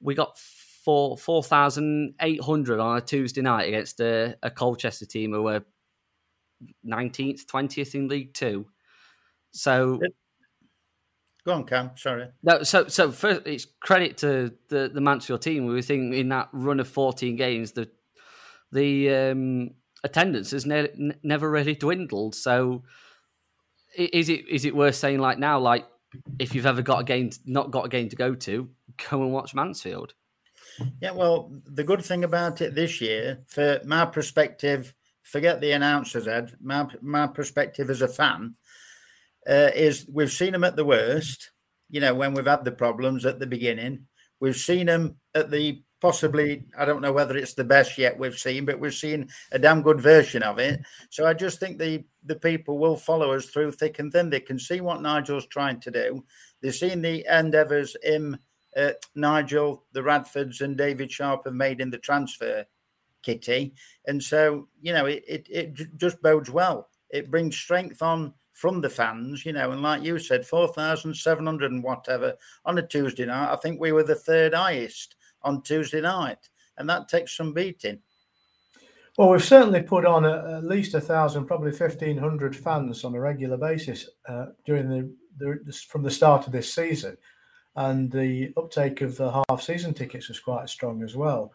we got four four thousand eight hundred on a Tuesday night against a, a Colchester team who were nineteenth, twentieth in League Two. So. Go on, Cam. Sorry. No, so so first, it's credit to the the Mansfield team. We were thinking in that run of fourteen games, the the um, attendance has ne- never really dwindled. So, is it is it worth saying like now, like if you've ever got a game, not got a game to go to, go and watch Mansfield? Yeah, well, the good thing about it this year, for my perspective, forget the announcers, Ed. My my perspective as a fan uh, is we've seen them at the worst. You know, when we've had the problems at the beginning, we've seen them at the possibly I don't know whether it's the best yet we've seen, but we've seen a damn good version of it. So I just think the the people will follow us through thick and thin. They can see what Nigel's trying to do. They've seen the endeavours him, uh, Nigel, the Radfords, and David Sharp have made in the transfer kitty, and so you know it it, it just bodes well. It brings strength on from the fans, you know, and like you said, 4,700 and whatever on a Tuesday night. I think we were the third highest on Tuesday night, and that takes some beating. Well, we've certainly put on a, at least a thousand, probably fifteen hundred fans on a regular basis uh, during the, the, from the start of this season, and the uptake of the half-season tickets was quite strong as well.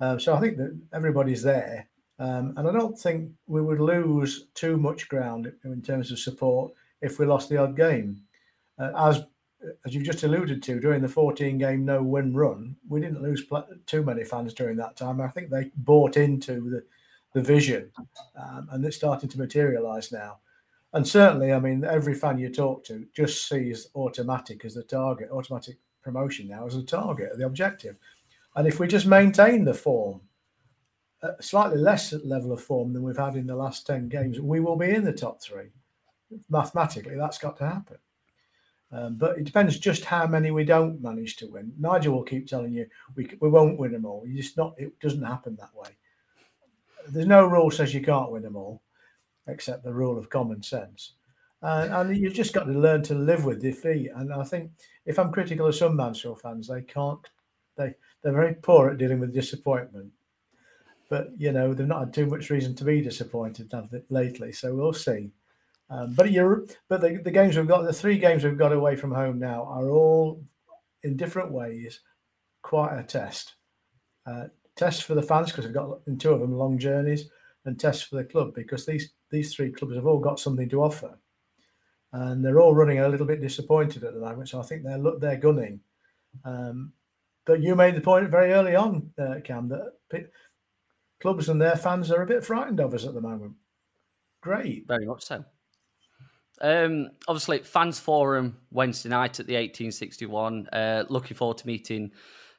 Um, so I think that everybody's there, um, and I don't think we would lose too much ground in terms of support if we lost the odd game. Uh, as as you just alluded to, during the 14 game no win run, we didn't lose pl- too many fans during that time. I think they bought into the, the vision um, and it's starting to materialize now. And certainly, I mean, every fan you talk to just sees automatic as the target, automatic promotion now as a target, the objective. And if we just maintain the form, a slightly less level of form than we've had in the last 10 games, we will be in the top three. Mathematically, that's got to happen. Um, but it depends just how many we don't manage to win. Nigel will keep telling you we, we won't win them all. You just not it doesn't happen that way. There's no rule says you can't win them all, except the rule of common sense. Uh, and you've just got to learn to live with defeat. And I think if I'm critical of some Mansfield fans, they can't. They they're very poor at dealing with disappointment. But you know they've not had too much reason to be disappointed lately. So we'll see. Um, but you're, but the, the games we've got, the three games we've got away from home now are all in different ways quite a test. Uh, test for the fans because we've got in two of them long journeys, and test for the club because these these three clubs have all got something to offer, and they're all running a little bit disappointed at the moment. So I think they're they're gunning. Um, but you made the point very early on, uh, Cam, that p- clubs and their fans are a bit frightened of us at the moment. Great, very much so. Um, obviously, fans forum Wednesday night at the 1861. Uh, looking forward to meeting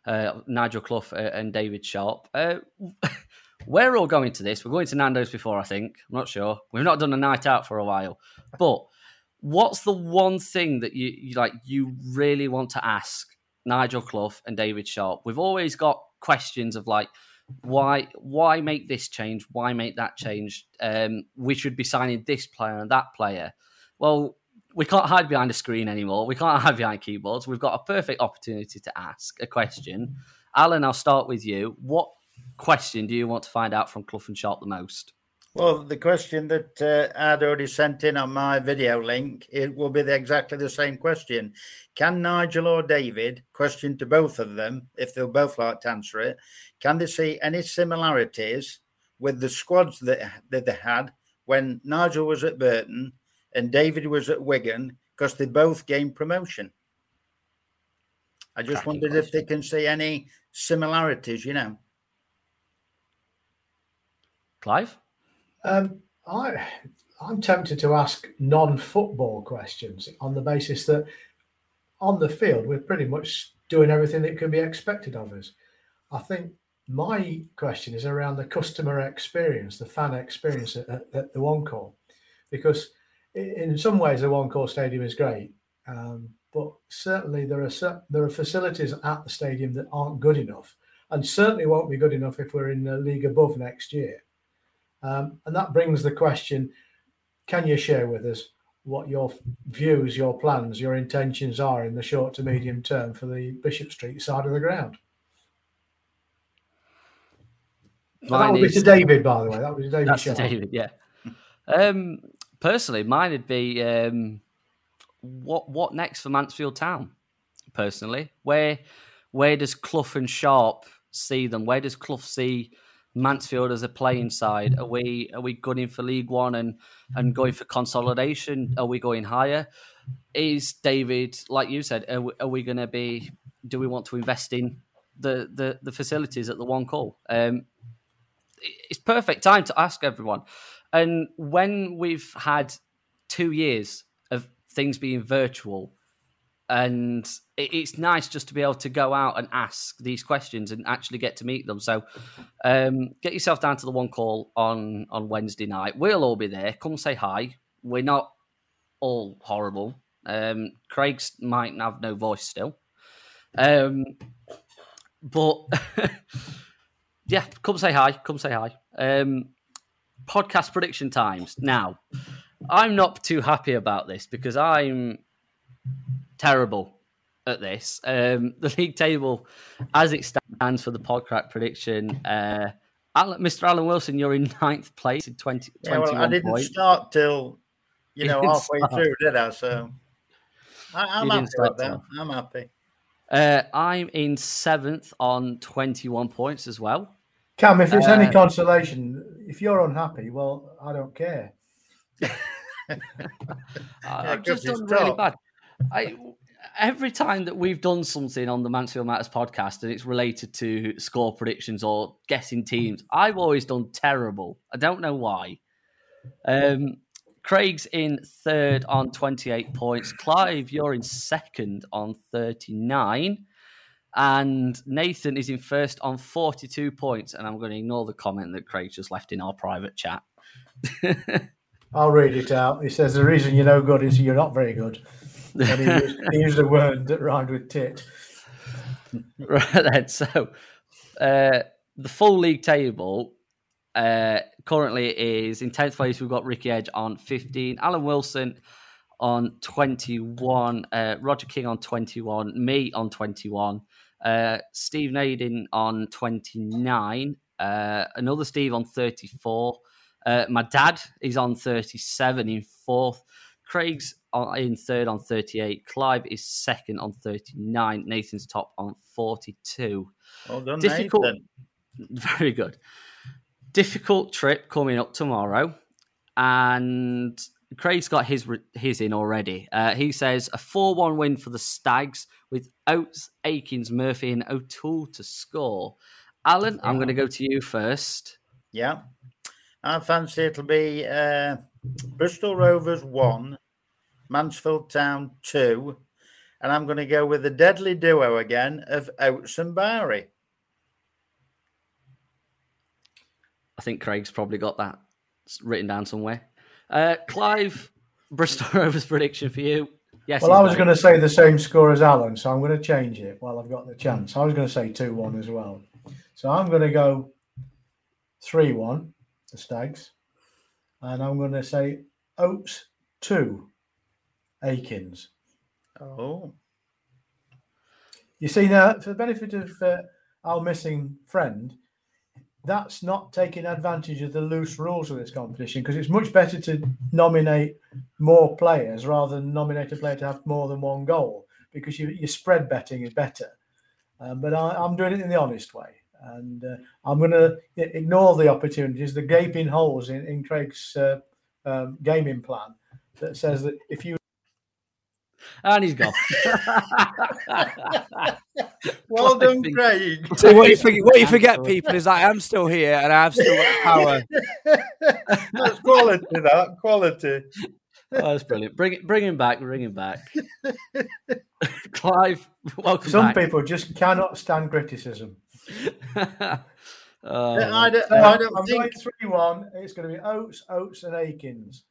uh, Nigel Clough uh, and David Sharp. Uh, we're all going to this. We're going to Nando's before, I think. I'm not sure. We've not done a night out for a while. But what's the one thing that you, you like? You really want to ask Nigel Clough and David Sharp? We've always got questions of like, why why make this change? Why make that change? Um, we should be signing this player and that player well, we can't hide behind a screen anymore. We can't hide behind keyboards. We've got a perfect opportunity to ask a question. Alan, I'll start with you. What question do you want to find out from Clough and Sharp the most? Well, the question that uh, I'd already sent in on my video link, it will be the, exactly the same question. Can Nigel or David, question to both of them, if they'll both like to answer it, can they see any similarities with the squads that, that they had when Nigel was at Burton and David was at Wigan because they both gained promotion. I just Cracking wondered question. if they can see any similarities, you know. Clive? Um, I, I'm tempted to ask non football questions on the basis that on the field, we're pretty much doing everything that can be expected of us. I think my question is around the customer experience, the fan experience at, at, at the One Call, because in some ways the One Call Stadium is great, um, but certainly there are there are facilities at the stadium that aren't good enough, and certainly won't be good enough if we're in the league above next year. Um, and that brings the question: Can you share with us what your views, your plans, your intentions are in the short to medium term for the Bishop Street side of the ground? that would is, be to David, by the way. That was David. That's David, yeah. Um, personally, mine would be um, what what next for Mansfield Town. Personally, where where does Clough and Sharp see them? Where does Clough see Mansfield as a playing side? Are we are we gunning for League One and and going for consolidation? Are we going higher? Is David, like you said, are we, we going to be? Do we want to invest in the the, the facilities at the one call? Um, it's perfect time to ask everyone. And when we've had two years of things being virtual, and it's nice just to be able to go out and ask these questions and actually get to meet them. So, um, get yourself down to the one call on on Wednesday night. We'll all be there. Come say hi. We're not all horrible. Um, Craig's might have no voice still, um, but yeah, come say hi. Come say hi. Um, podcast prediction times. Now, I'm not too happy about this because I'm terrible at this. Um, the league table, as it stands for the podcast prediction, uh, Alan, Mr. Alan Wilson, you're in ninth place in 20, yeah, well, I didn't points. start till you know halfway start. through, did I? So I, am happy with that. I'm happy. Uh, I'm in seventh on 21 points as well. Cam, if it's uh, any consolation, if you're unhappy, well, I don't care. I've just done really bad. I every time that we've done something on the Mansfield Matters podcast and it's related to score predictions or guessing teams, I've always done terrible. I don't know why. Um, Craig's in third on 28 points. Clive, you're in second on 39. And Nathan is in first on 42 points. And I'm going to ignore the comment that Craig just left in our private chat. I'll read it out. He says, The reason you're no good is you're not very good. And he used, he used a word that rhymed with tit. right then. So uh, the full league table uh, currently is in 10th place. We've got Ricky Edge on 15, Alan Wilson on 21, uh, Roger King on 21, me on 21, uh, Steve Nadin on 29, uh, another Steve on 34. Uh, my dad is on 37 in fourth. Craig's in third on 38. Clive is second on 39. Nathan's top on 42. Well done, Difficult, Nathan. Very good. Difficult trip coming up tomorrow. And Craig's got his his in already. Uh, he says a 4 1 win for the Stags with Oates, Akins, Murphy, and O'Toole to score. Alan, I'm going to go to you first. Yeah. I fancy it'll be uh, Bristol Rovers 1, Mansfield Town 2, and I'm going to go with the deadly duo again of Oates and Barry. I think Craig's probably got that written down somewhere. Uh, Clive, Bristol Rovers prediction for you. Yes. Well, I was going to say the same score as Alan, so I'm going to change it while I've got the chance. I was going to say 2 1 as well. So I'm going to go 3 1, the Stags. And I'm going to say Oates 2, Akins. Oh. You see, now, for the benefit of uh, our missing friend, that's not taking advantage of the loose rules of this competition because it's much better to nominate more players rather than nominate a player to have more than one goal because you, your spread betting is better. Um, but I, am doing it in the honest way. And uh, I'm going to ignore the opportunities, the gaping holes in, in Craig's uh, um, gaming plan that says that if you and he's gone. well done, Craig. So what you forget, what you forget, people, is I am still here and I have still got power. That's quality. That quality. Oh, that's brilliant. Bring it, bring him back. Bring him back. Clive, welcome. Back. Some back. people just cannot stand criticism. Oh, I don't, So, I uh, don't I'm think. going three one. It's going to be Oates, Oates, and Akins.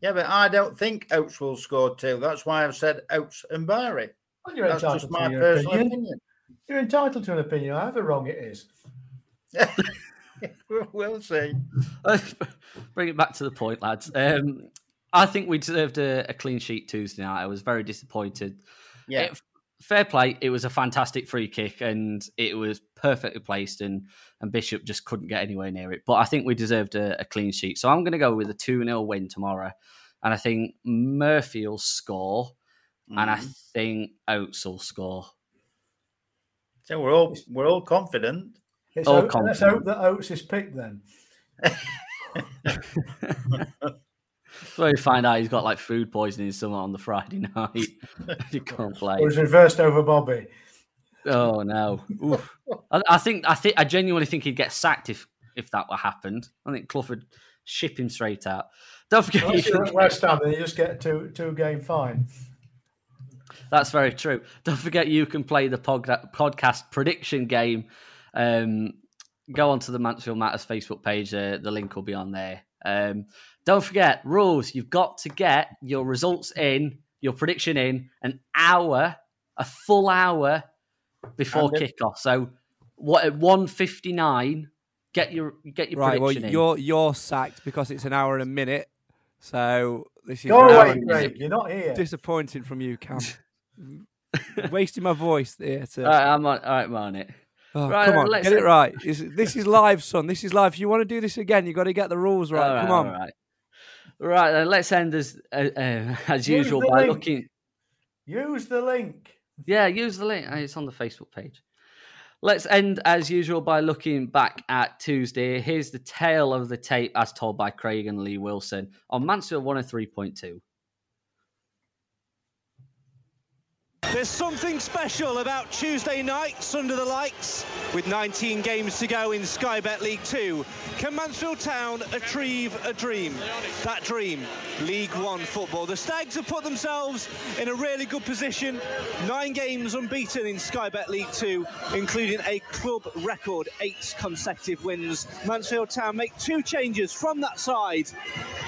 Yeah, but I don't think Oates will score two. That's why I've said Oates and Barry. Well, you're That's entitled just to my personal opinion. opinion. You're entitled to an opinion, however wrong it is. we'll see. Bring it back to the point, lads. Um, I think we deserved a, a clean sheet Tuesday night. I was very disappointed. Yeah. It- fair play. It was a fantastic free kick, and it was perfectly placed, and and Bishop just couldn't get anywhere near it. But I think we deserved a, a clean sheet. So I'm going to go with a two 0 win tomorrow, and I think Murphy will score, and I Mhm. think Oates will score. So we're all we're all confident. It's All Oates- let's hope that Oates is picked then. So you find out he's got like food poisoning somewhere on the Friday night. he can't play. It was reversed over Bobby. Oh no! Oof. I, I think I think I genuinely think he'd get sacked if if that were happened. I think Clough would ship him straight out. Don't forget, you Unless you're at West Ham, then you just get two two game fine. that's very true. Don't forget, you can play the pod, podcast prediction game. Um, go onto the Mansfield Matters Facebook page. Uh, the link will be on there. Um, don't forget rules. You've got to get your results in, your prediction in an hour, a full hour before And kickoff. So what at one fifty nine? Get your get your Right, well, in. you're you're sacked because it's an hour and a minute. So this is Go away, Craig. You're not here. disappointing from you, Cam. Wasting my voice there. To... All right, I'm on, all right, I'm on it. Oh, Right, come on, let's- get it right. This, this is live, son. This is live. If you want to do this again, you've got to get the rules right. All right, come on. all right. Right, then let's end as uh, uh, as Use usual by link. looking. Use the link. Yeah, use the link. It's on the Facebook page. Let's end as usual by looking back at Tuesday. Here's the tale of the tape as told by Craig and Lee Wilson on Mansfield 103.2. There's something special about Tuesday nights under the lights. With 19 games to go in Sky Bet League 2, can Mansfield Town achieve a dream? That dream, League 1 football. The Stags have put themselves in a really good position. Nine games unbeaten in Sky Bet League 2, including a club record eight consecutive wins. Mansfield Town make two changes from that side,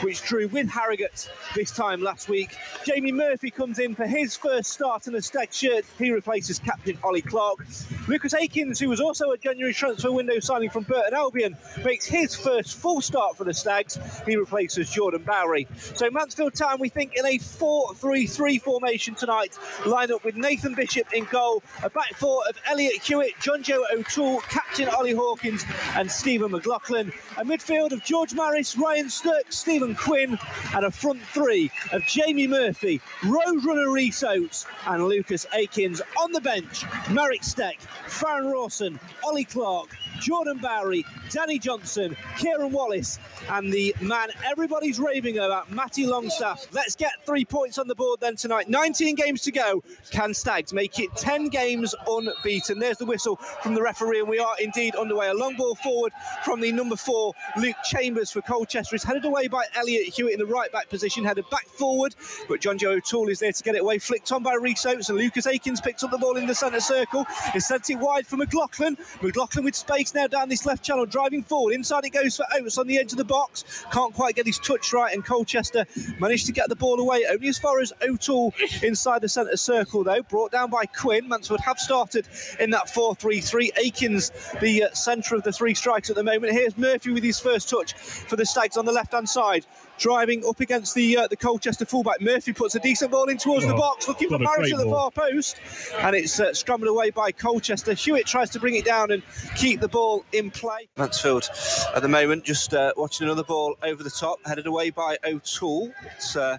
which drew with Harrogate this time last week. Jamie Murphy comes in for his first start in a Shirt. He replaces captain Ollie Clarke. Lucas Akins, who was also a January transfer window signing from Burton Albion, makes his first full start for the Stags. He replaces Jordan Bowery. So Mansfield Town, we think, in a 4-3-3 formation tonight, line up with Nathan Bishop in goal, a back four of Elliott Hewitt, John Joe O'Toole, captain Ollie Hawkins, and Stephen McLaughlin. A midfield of George Maris, Ryan Stirk, Stephen Quinn, and a front three of Jamie Murphy, Roadrunner Rhys Oates, and Lucas Akins on the bench. Marek Stech, Farrend Rawson, Ollie Clarke, Jordan Bowery, Danny Johnson, Kieran Wallace, and the man everybody's raving about, Matty Longstaff. Let's get three points on the board then tonight. 19 games to go. Can Stags make it 10 games unbeaten? There's the whistle from the referee, and we are indeed underway. A long ball forward from the number four, Luke Chambers for Colchester. is headed away by Elliott Hewitt in the right back position, headed back forward, but John Joe O'Toole is there to get it away. Flicked on by Rhys and Lucas Akins picks up the ball in the centre circle. It's sent it wide for McLaughlin. McLaughlin with space now down this left channel, driving forward. Inside it goes for Oates on the edge of the box. Can't quite get his touch right, and Colchester managed to get the ball away. Only as far as O'Toole inside the centre circle, though. Brought down by Quinn. Mansfield have started in that 4 3 3. Akins, the uh, centre of the three strikes at the moment. Here's Murphy with his first touch for the Stags on the left hand side. Driving up against the uh, the Colchester fullback. Murphy puts a decent ball in towards the Oh, box, looking for what a Maris great at the ball. far post. And it's uh, scrambled away by Colchester. Hewitt tries to bring it down and keep the ball in play. Mansfield at the moment just uh, watching another ball over the top, headed away by O'Toole. It's, uh,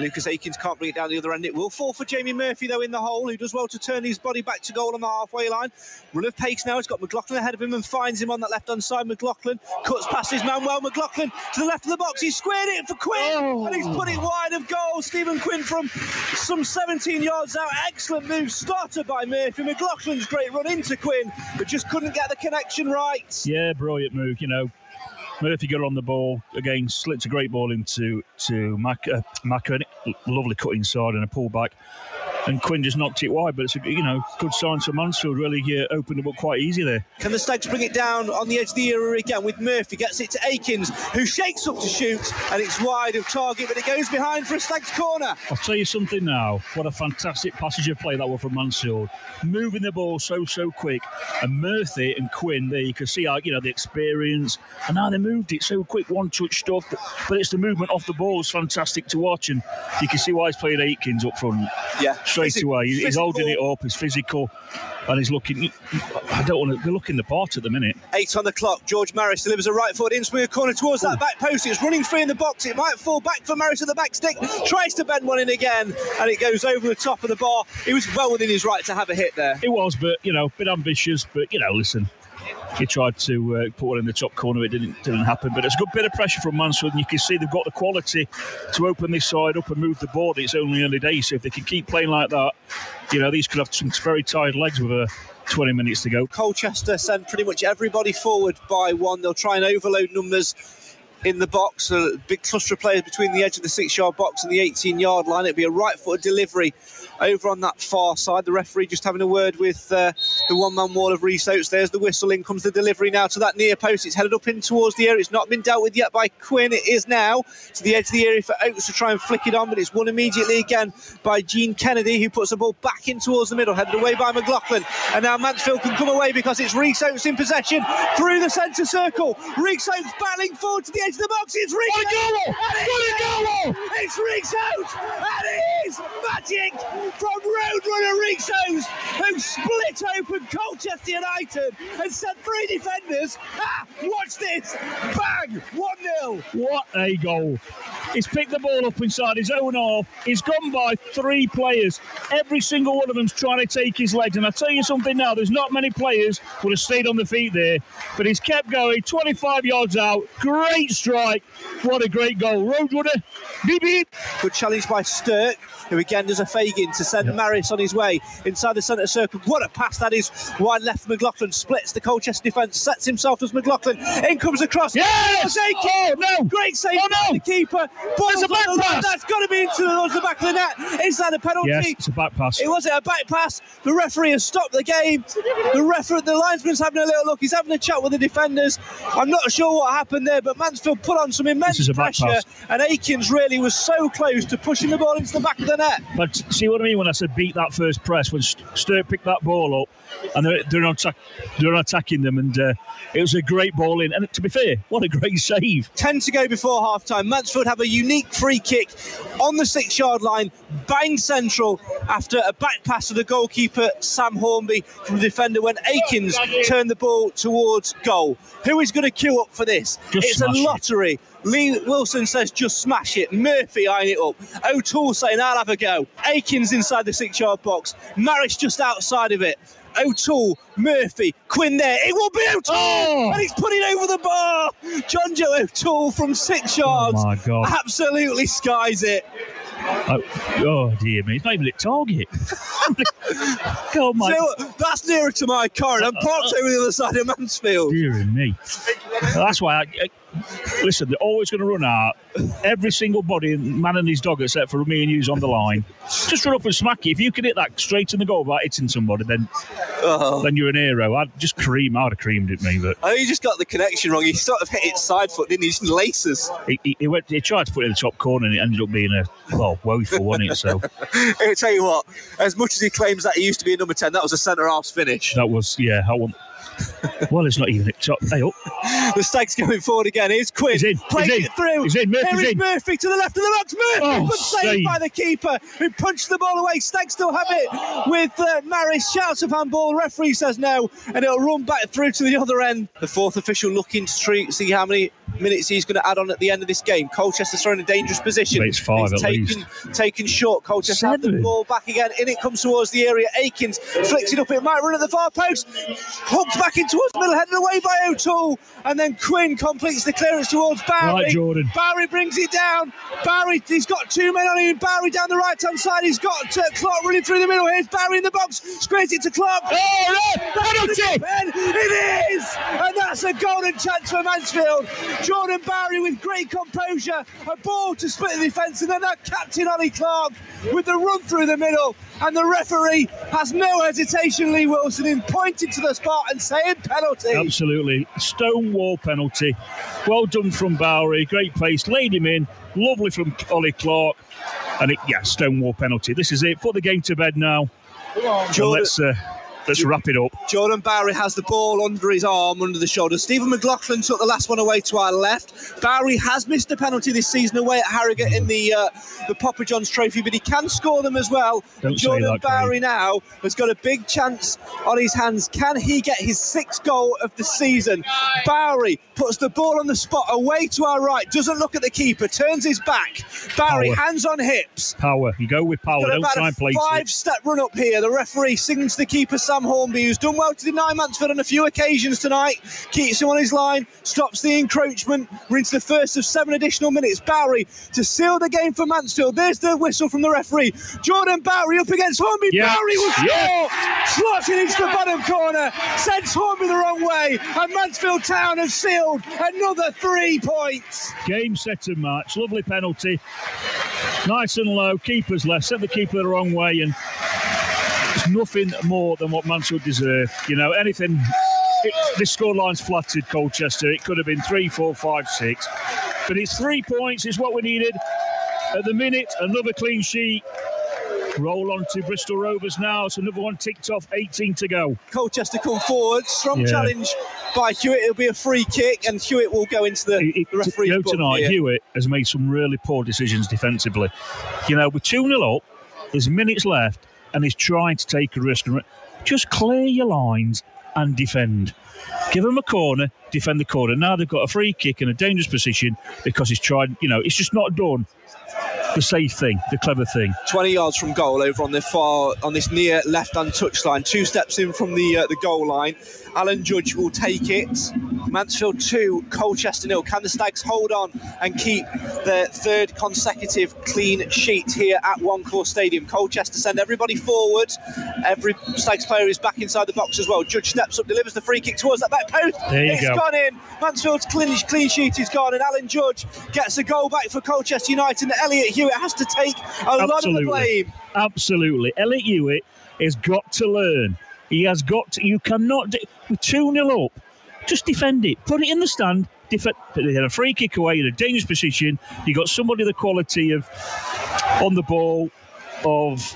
Lucas Akins can't bring it down the other end. It will fall for Jamie Murphy, though, in the hole, who does well to turn his body back to goal on the halfway line. Run of pace now. He's got McLaughlin ahead of him and finds him on that left hand side. McLaughlin cuts past his man well. McLaughlin to the left of the box. He's squared it for Quinn and he's put it wide of goal. Stephen Quinn from some 17 yards out. Excellent move started by Murphy. McLaughlin's great run into Quinn, but just couldn't get the connection right. Yeah, brilliant move. You know, Murphy got on the ball again, slipped a great ball into to Mac, uh, Macca. Lovely cut inside and a pull back. And Quinn just knocked it wide. But it's a you know good sign for Mansfield. Really uh, opened it up quite easy there. Can the Stags bring it down on the edge of the area again with Murphy? Gets it to Akins, who shakes up to shoot, and it's wide of target, but it goes behind for a Stags corner. I'll tell you something now. What a fantastic passage of play that was from Mansfield, moving the ball so so quick. And Murphy and Quinn, there you can see how you know the experience, and how they moved it so quick, one touch stuff. But, but it's the movement off the ball is fantastic to watch, and you can see why he's playing Akins up front. Yeah, straight Physi- away. He's, he's holding it up. He's physical, and he's looking. I don't want to. They're looking the part at the minute. Eight on the clock. George Maris delivers a right foot in swing corner towards that back post. It's running free in the box. It might fall back for Maris at the back stick. Tries to bend one in again, and it goes over the top of the bar. He was well within his right to have a hit there. It was, but you know, a bit ambitious. But you know, listen, he tried to uh, put one in the top corner. It didn't didn't happen. But it's a good bit of pressure from Mansfield, and you can see they've got the quality to open this side up and move the board. It's only early days, so if they can keep playing like that, you know, these could have some very tired legs with a 20 minutes to go. Colchester send pretty much everybody forward by one. They'll try and overload numbers in the box. A big cluster of players between the edge of the six yard box and the 18 yard line. It'll be a right foot delivery over on that far side. The referee just having a word with uh, the one man wall of Rhys Oates. There's the whistle. In comes the delivery now to that near post. It's headed up in towards the area. It's not been dealt with yet by Quinn. It is now to the edge of the area for Oates to try and flick it on, but it's won immediately again by Gene Kennedy, who puts the ball back in towards the middle, headed away by McLaughlin. And now Mansfield can come away because it's Rhys Oates in possession through the centre circle. Rhys Oates battling forward to the edge of the box. It's Rhys What a goal! And it is! It's Rhys Oates! And it is magic from Roadrunner Oates, who split open Colchester United and sent three defenders. Ah, watch this! Bang! 1 0. What a goal! He's picked the ball up inside his own half. He's gone by three players. Every single one of them's trying to take his legs. And I tell you something now, there's not many players would have stayed on the feet there, but he's kept going. 25 yards out. Great strike. What a great goal. Roadrunner. Beep beep. Good challenge by Sturk, who again does a Fagin to send Maris on his way inside the centre circle. What a pass that is! Wide left McLaughlin, splits the Colchester defence, sets himself as McLaughlin. In comes across. Yes! Oh no! Great save Oh, no! the keeper. Ball's a back pass. That's got to be into the, the back of the net. Is that a penalty? Yes, it's a back pass. It was it a back pass. The referee has stopped the game. The referee, the linesman's having a little look. He's having a chat with the defenders. I'm not sure what happened there, but Mansfield put on some immense This is a back pressure, pass. and Akins really was so close to pushing the ball into the back of the net. But see what I mean when I said beat that first press when St- Sturt picked that ball up and they're they're, not they're attacking them and uh, it was a great ball in. And to be fair, what a great save! 10 to go before half time. Mansfield have a unique free kick on the six yard line, bang central after a back pass to the goalkeeper, Sam Hornby, from the defender when Akins turned the ball towards goal. Who is going to queue up for this? Just it's a smash it. lottery. Lee Wilson says just smash it. Murphy eyeing it up. O'Toole saying I'll have a go. Akins inside the six yard box. Maris just outside of it. O'Toole, Murphy, Quinn there. It will be O'Toole! Oh! And he's putting over the bar. John Joe O'Toole from six yards. Oh my God. Absolutely skies it. Oh, oh dear me, it's not even at target. God, my So, that's nearer to my car, and I'm parked uh, uh, over the other side of Mansfield. dear me. That's why I, I- listen. They're always going to run out. Every single body, man and his dog, except for me and you's on the line. Just run up and smack you. If you can hit that straight in the goal without hitting somebody, then Oh. then you're an hero. I'd just cream. I'd have creamed it, me, but. I think he just got the connection wrong. He sort of hit it side foot, didn't he? Just laces. He, he, he went. He tried to put it in the top corner, and it ended up being a well woeful, wasn't it? So I'll tell you what, as much as he claims that he used to be a number 10, that was a centre half's finish. that was yeah. I want. Well, it's not even at top. Hey, up. The Stags going forward again. Here's Quinn. He's in, Plays he's in, it through. he's in, Murphy's Here is in. Murphy to the left of the box. Murphy, Oh, good save save. by the keeper who punched the ball away. Stags still have it with uh, Maris. Shouts of handball. Referee says no, and it'll run back through to the other end. The fourth official looking to see how many minutes he's going to add on at the end of this game. Colchester's thrown in a dangerous position. It's five It's at taken, least. taken short. Colchester have the ball back again. In it comes towards the area. Akins flicks it up. It might run at the far post. Hooked back in towards the middle, headed away by O'Toole. And then Quinn completes the clearance towards Barry. Right, Jordan. Barry brings it down. Barry, he's got two men on him. Barry down the right hand side. He's got uh, Clarke running through the middle. Here's Barry in the box. Squares it to Clarke. Oh, no! Penalty! It is! And that's a golden chance for Mansfield. Jordan Bowery with great composure, a ball to split the defence, and then that captain Ollie Clarke with the run through the middle. And the referee has no hesitation, Lee Wilson, in pointing to the spot and saying penalty. Absolutely. Stonewall penalty. Well done from Bowery. Great pace. Laid him in. Lovely from Ollie Clarke. And it, yeah, Stonewall penalty. This is it. Put the game to bed now. Jordan- let's uh, let's wrap it up. Jordan Bowery has the ball under his arm, under the shoulder. Stephen McLaughlin took the last one away to our left. Barry has missed a penalty this season away at Harrogate in the uh, the Papa John's Trophy, but he can score them as well. Don't Jordan that, Barry now has got a big chance on his hands. Can he get his sixth goal of the season? Barry puts the ball on the spot away to our right, doesn't look at the keeper, turns his back. Barry, Power. hands on hips. Power. You go with power. Don't try and place Five step run up here. The referee sings to keeper Sam Hornby, who's done well to deny Mansfield on a few occasions tonight. Keeps him on his line, stops the encroachment. We're into the first of seven additional minutes. Bowery to seal the game for Mansfield. There's the whistle from the referee. Jordan Bowery up against Hornby. Yeah. Bowery will score. Yeah. Slots it into the bottom corner. Sends Hornby the wrong way. And Mansfield Town have sealed another three points. Game, set, and match. Lovely penalty. Nice and low. Keeper's left. Sent the keeper the wrong way, and it's nothing more than what Mansfield deserve. You know, anything. It, this scoreline's flattered Colchester. It could have been three, four, five, six, but it's three points. Is what we needed. At the minute, another clean sheet. Roll on to Bristol Rovers now. It's another one ticked off. 18 to go. Colchester come forward. Strong Yeah. challenge by Hewitt. It'll be a free kick, and Hewitt will go into the, the referee's you know, tonight, here. Hewitt has made some really poor decisions defensively. You know, we're 2 0 up, there's minutes left, and he's trying to take a risk. Just clear your lines and defend. Give them a corner, defend the corner. Now they've got a free kick in a dangerous position because he's tried, you know, it's just not done the safe thing, the clever thing. 20 yards from goal over on the far on this near left-hand touchline two steps in from the uh, the goal line Alan Judge will take it. Mansfield 2 Colchester nil. Can the Stags hold on and keep their third consecutive clean sheet here at One Call Stadium? Colchester send everybody forward. Every Stags player is back inside the box as well. Judge steps up delivers the free kick towards that back post. There you It's go. gone in. Mansfield's clean, clean sheet is gone and Alan Judge gets a goal back for Colchester United and Elliott Hewitt has to take a lot of the blame. Absolutely. Elliott Hewitt has got to learn. He has got to, you cannot, do, we're 2 0 up. Just defend it. Put it in the stand. Defend, they had a free kick away in a dangerous position. You got somebody the quality of on the ball of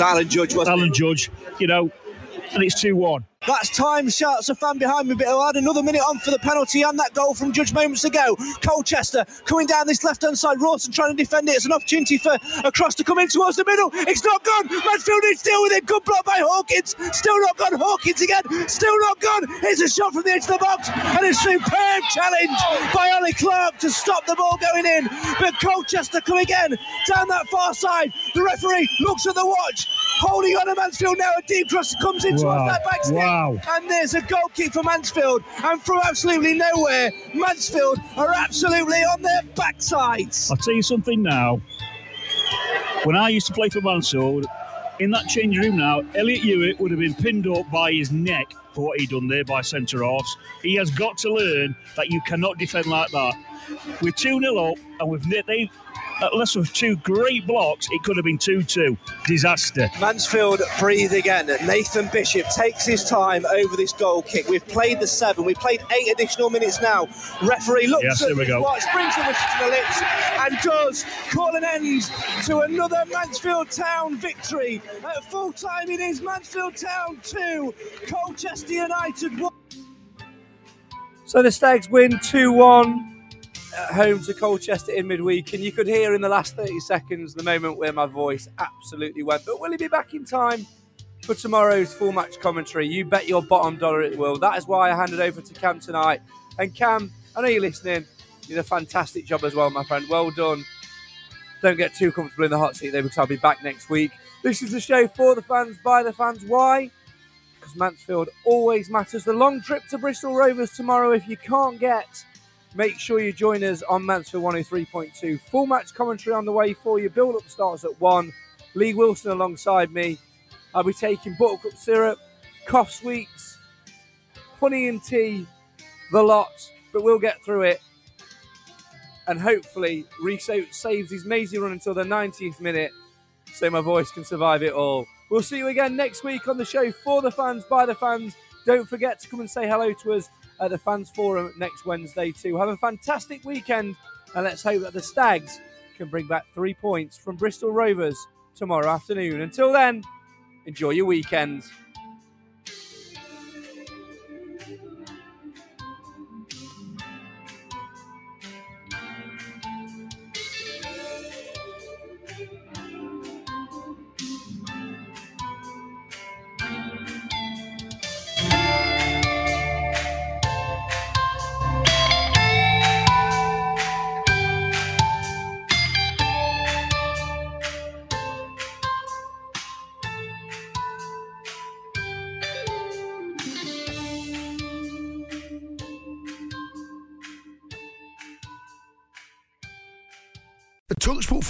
Alan Judge, Alan Judge, you know, and it's 2 1. That's time, shouts a fan behind me, but he'll add another minute on for the penalty and that goal from Judge moments ago. Colchester coming down this left hand side, Rawson trying to defend it. It's an opportunity for a cross to come in towards the middle. It's not gone. Mansfield is still with it. Good block by Hawkins. Still not gone. Hawkins again. Still not gone. Here's a shot from the edge of the box and a superb challenge by Ollie Clarke to stop the ball going in. But Colchester come again down that far side. The referee looks at the watch. Holding on to Mansfield now. A deep cross comes in towards that back stick. Wow. And there's a goal kick for Mansfield. And from absolutely nowhere, Mansfield are absolutely on their backsides. I'll tell you something now. When I used to play for Mansfield, in that change room now, Elliott Hewitt would have been pinned up by his neck for what he'd done there by centre halves. He has got to learn that you cannot defend like that. We're 2 0 up, and we've they, unless of two great blocks, it could have been 2 2. Disaster. Mansfield breathe again. Nathan Bishop takes his time over this goal kick. We've played the seven. We've played eight additional minutes now. Referee looks Yes, at here we go. watch, brings the whistle to the lips, and does call an end to another Mansfield Town victory. At full time, it is Mansfield Town 2, Colchester United 1. So the Stags win 2 1 at home to Colchester in midweek, and you could hear in the last 30 seconds the moment where my voice absolutely went. But will he be back in time for tomorrow's full match commentary? You bet your bottom dollar it will. That is why I handed over to Cam tonight. And Cam, I know you're listening. You did a fantastic job as well, my friend. Well done. Don't get too comfortable in the hot seat though, because I'll be back next week. This is the show for the fans, by the fans. Why? Because Mansfield always matters. The long trip to Bristol Rovers tomorrow, if you can't get, make sure you join us on Mansfield 103.2. Full match commentary on the way for you. Build up starts at 1. Lee Wilson alongside me. I'll be taking buttercup syrup, cough sweets, honey and tea, the lot. But we'll get through it. and hopefully Rhys saves his mazy run until the 90th minute so my voice can survive it all. We'll see you again next week on the show for the fans, by the fans. Don't forget to come and say hello to us at the Fans Forum next Wednesday, too. Have a fantastic weekend, and let's hope that the Stags can bring back three points from Bristol Rovers tomorrow afternoon. Until then, enjoy your weekend.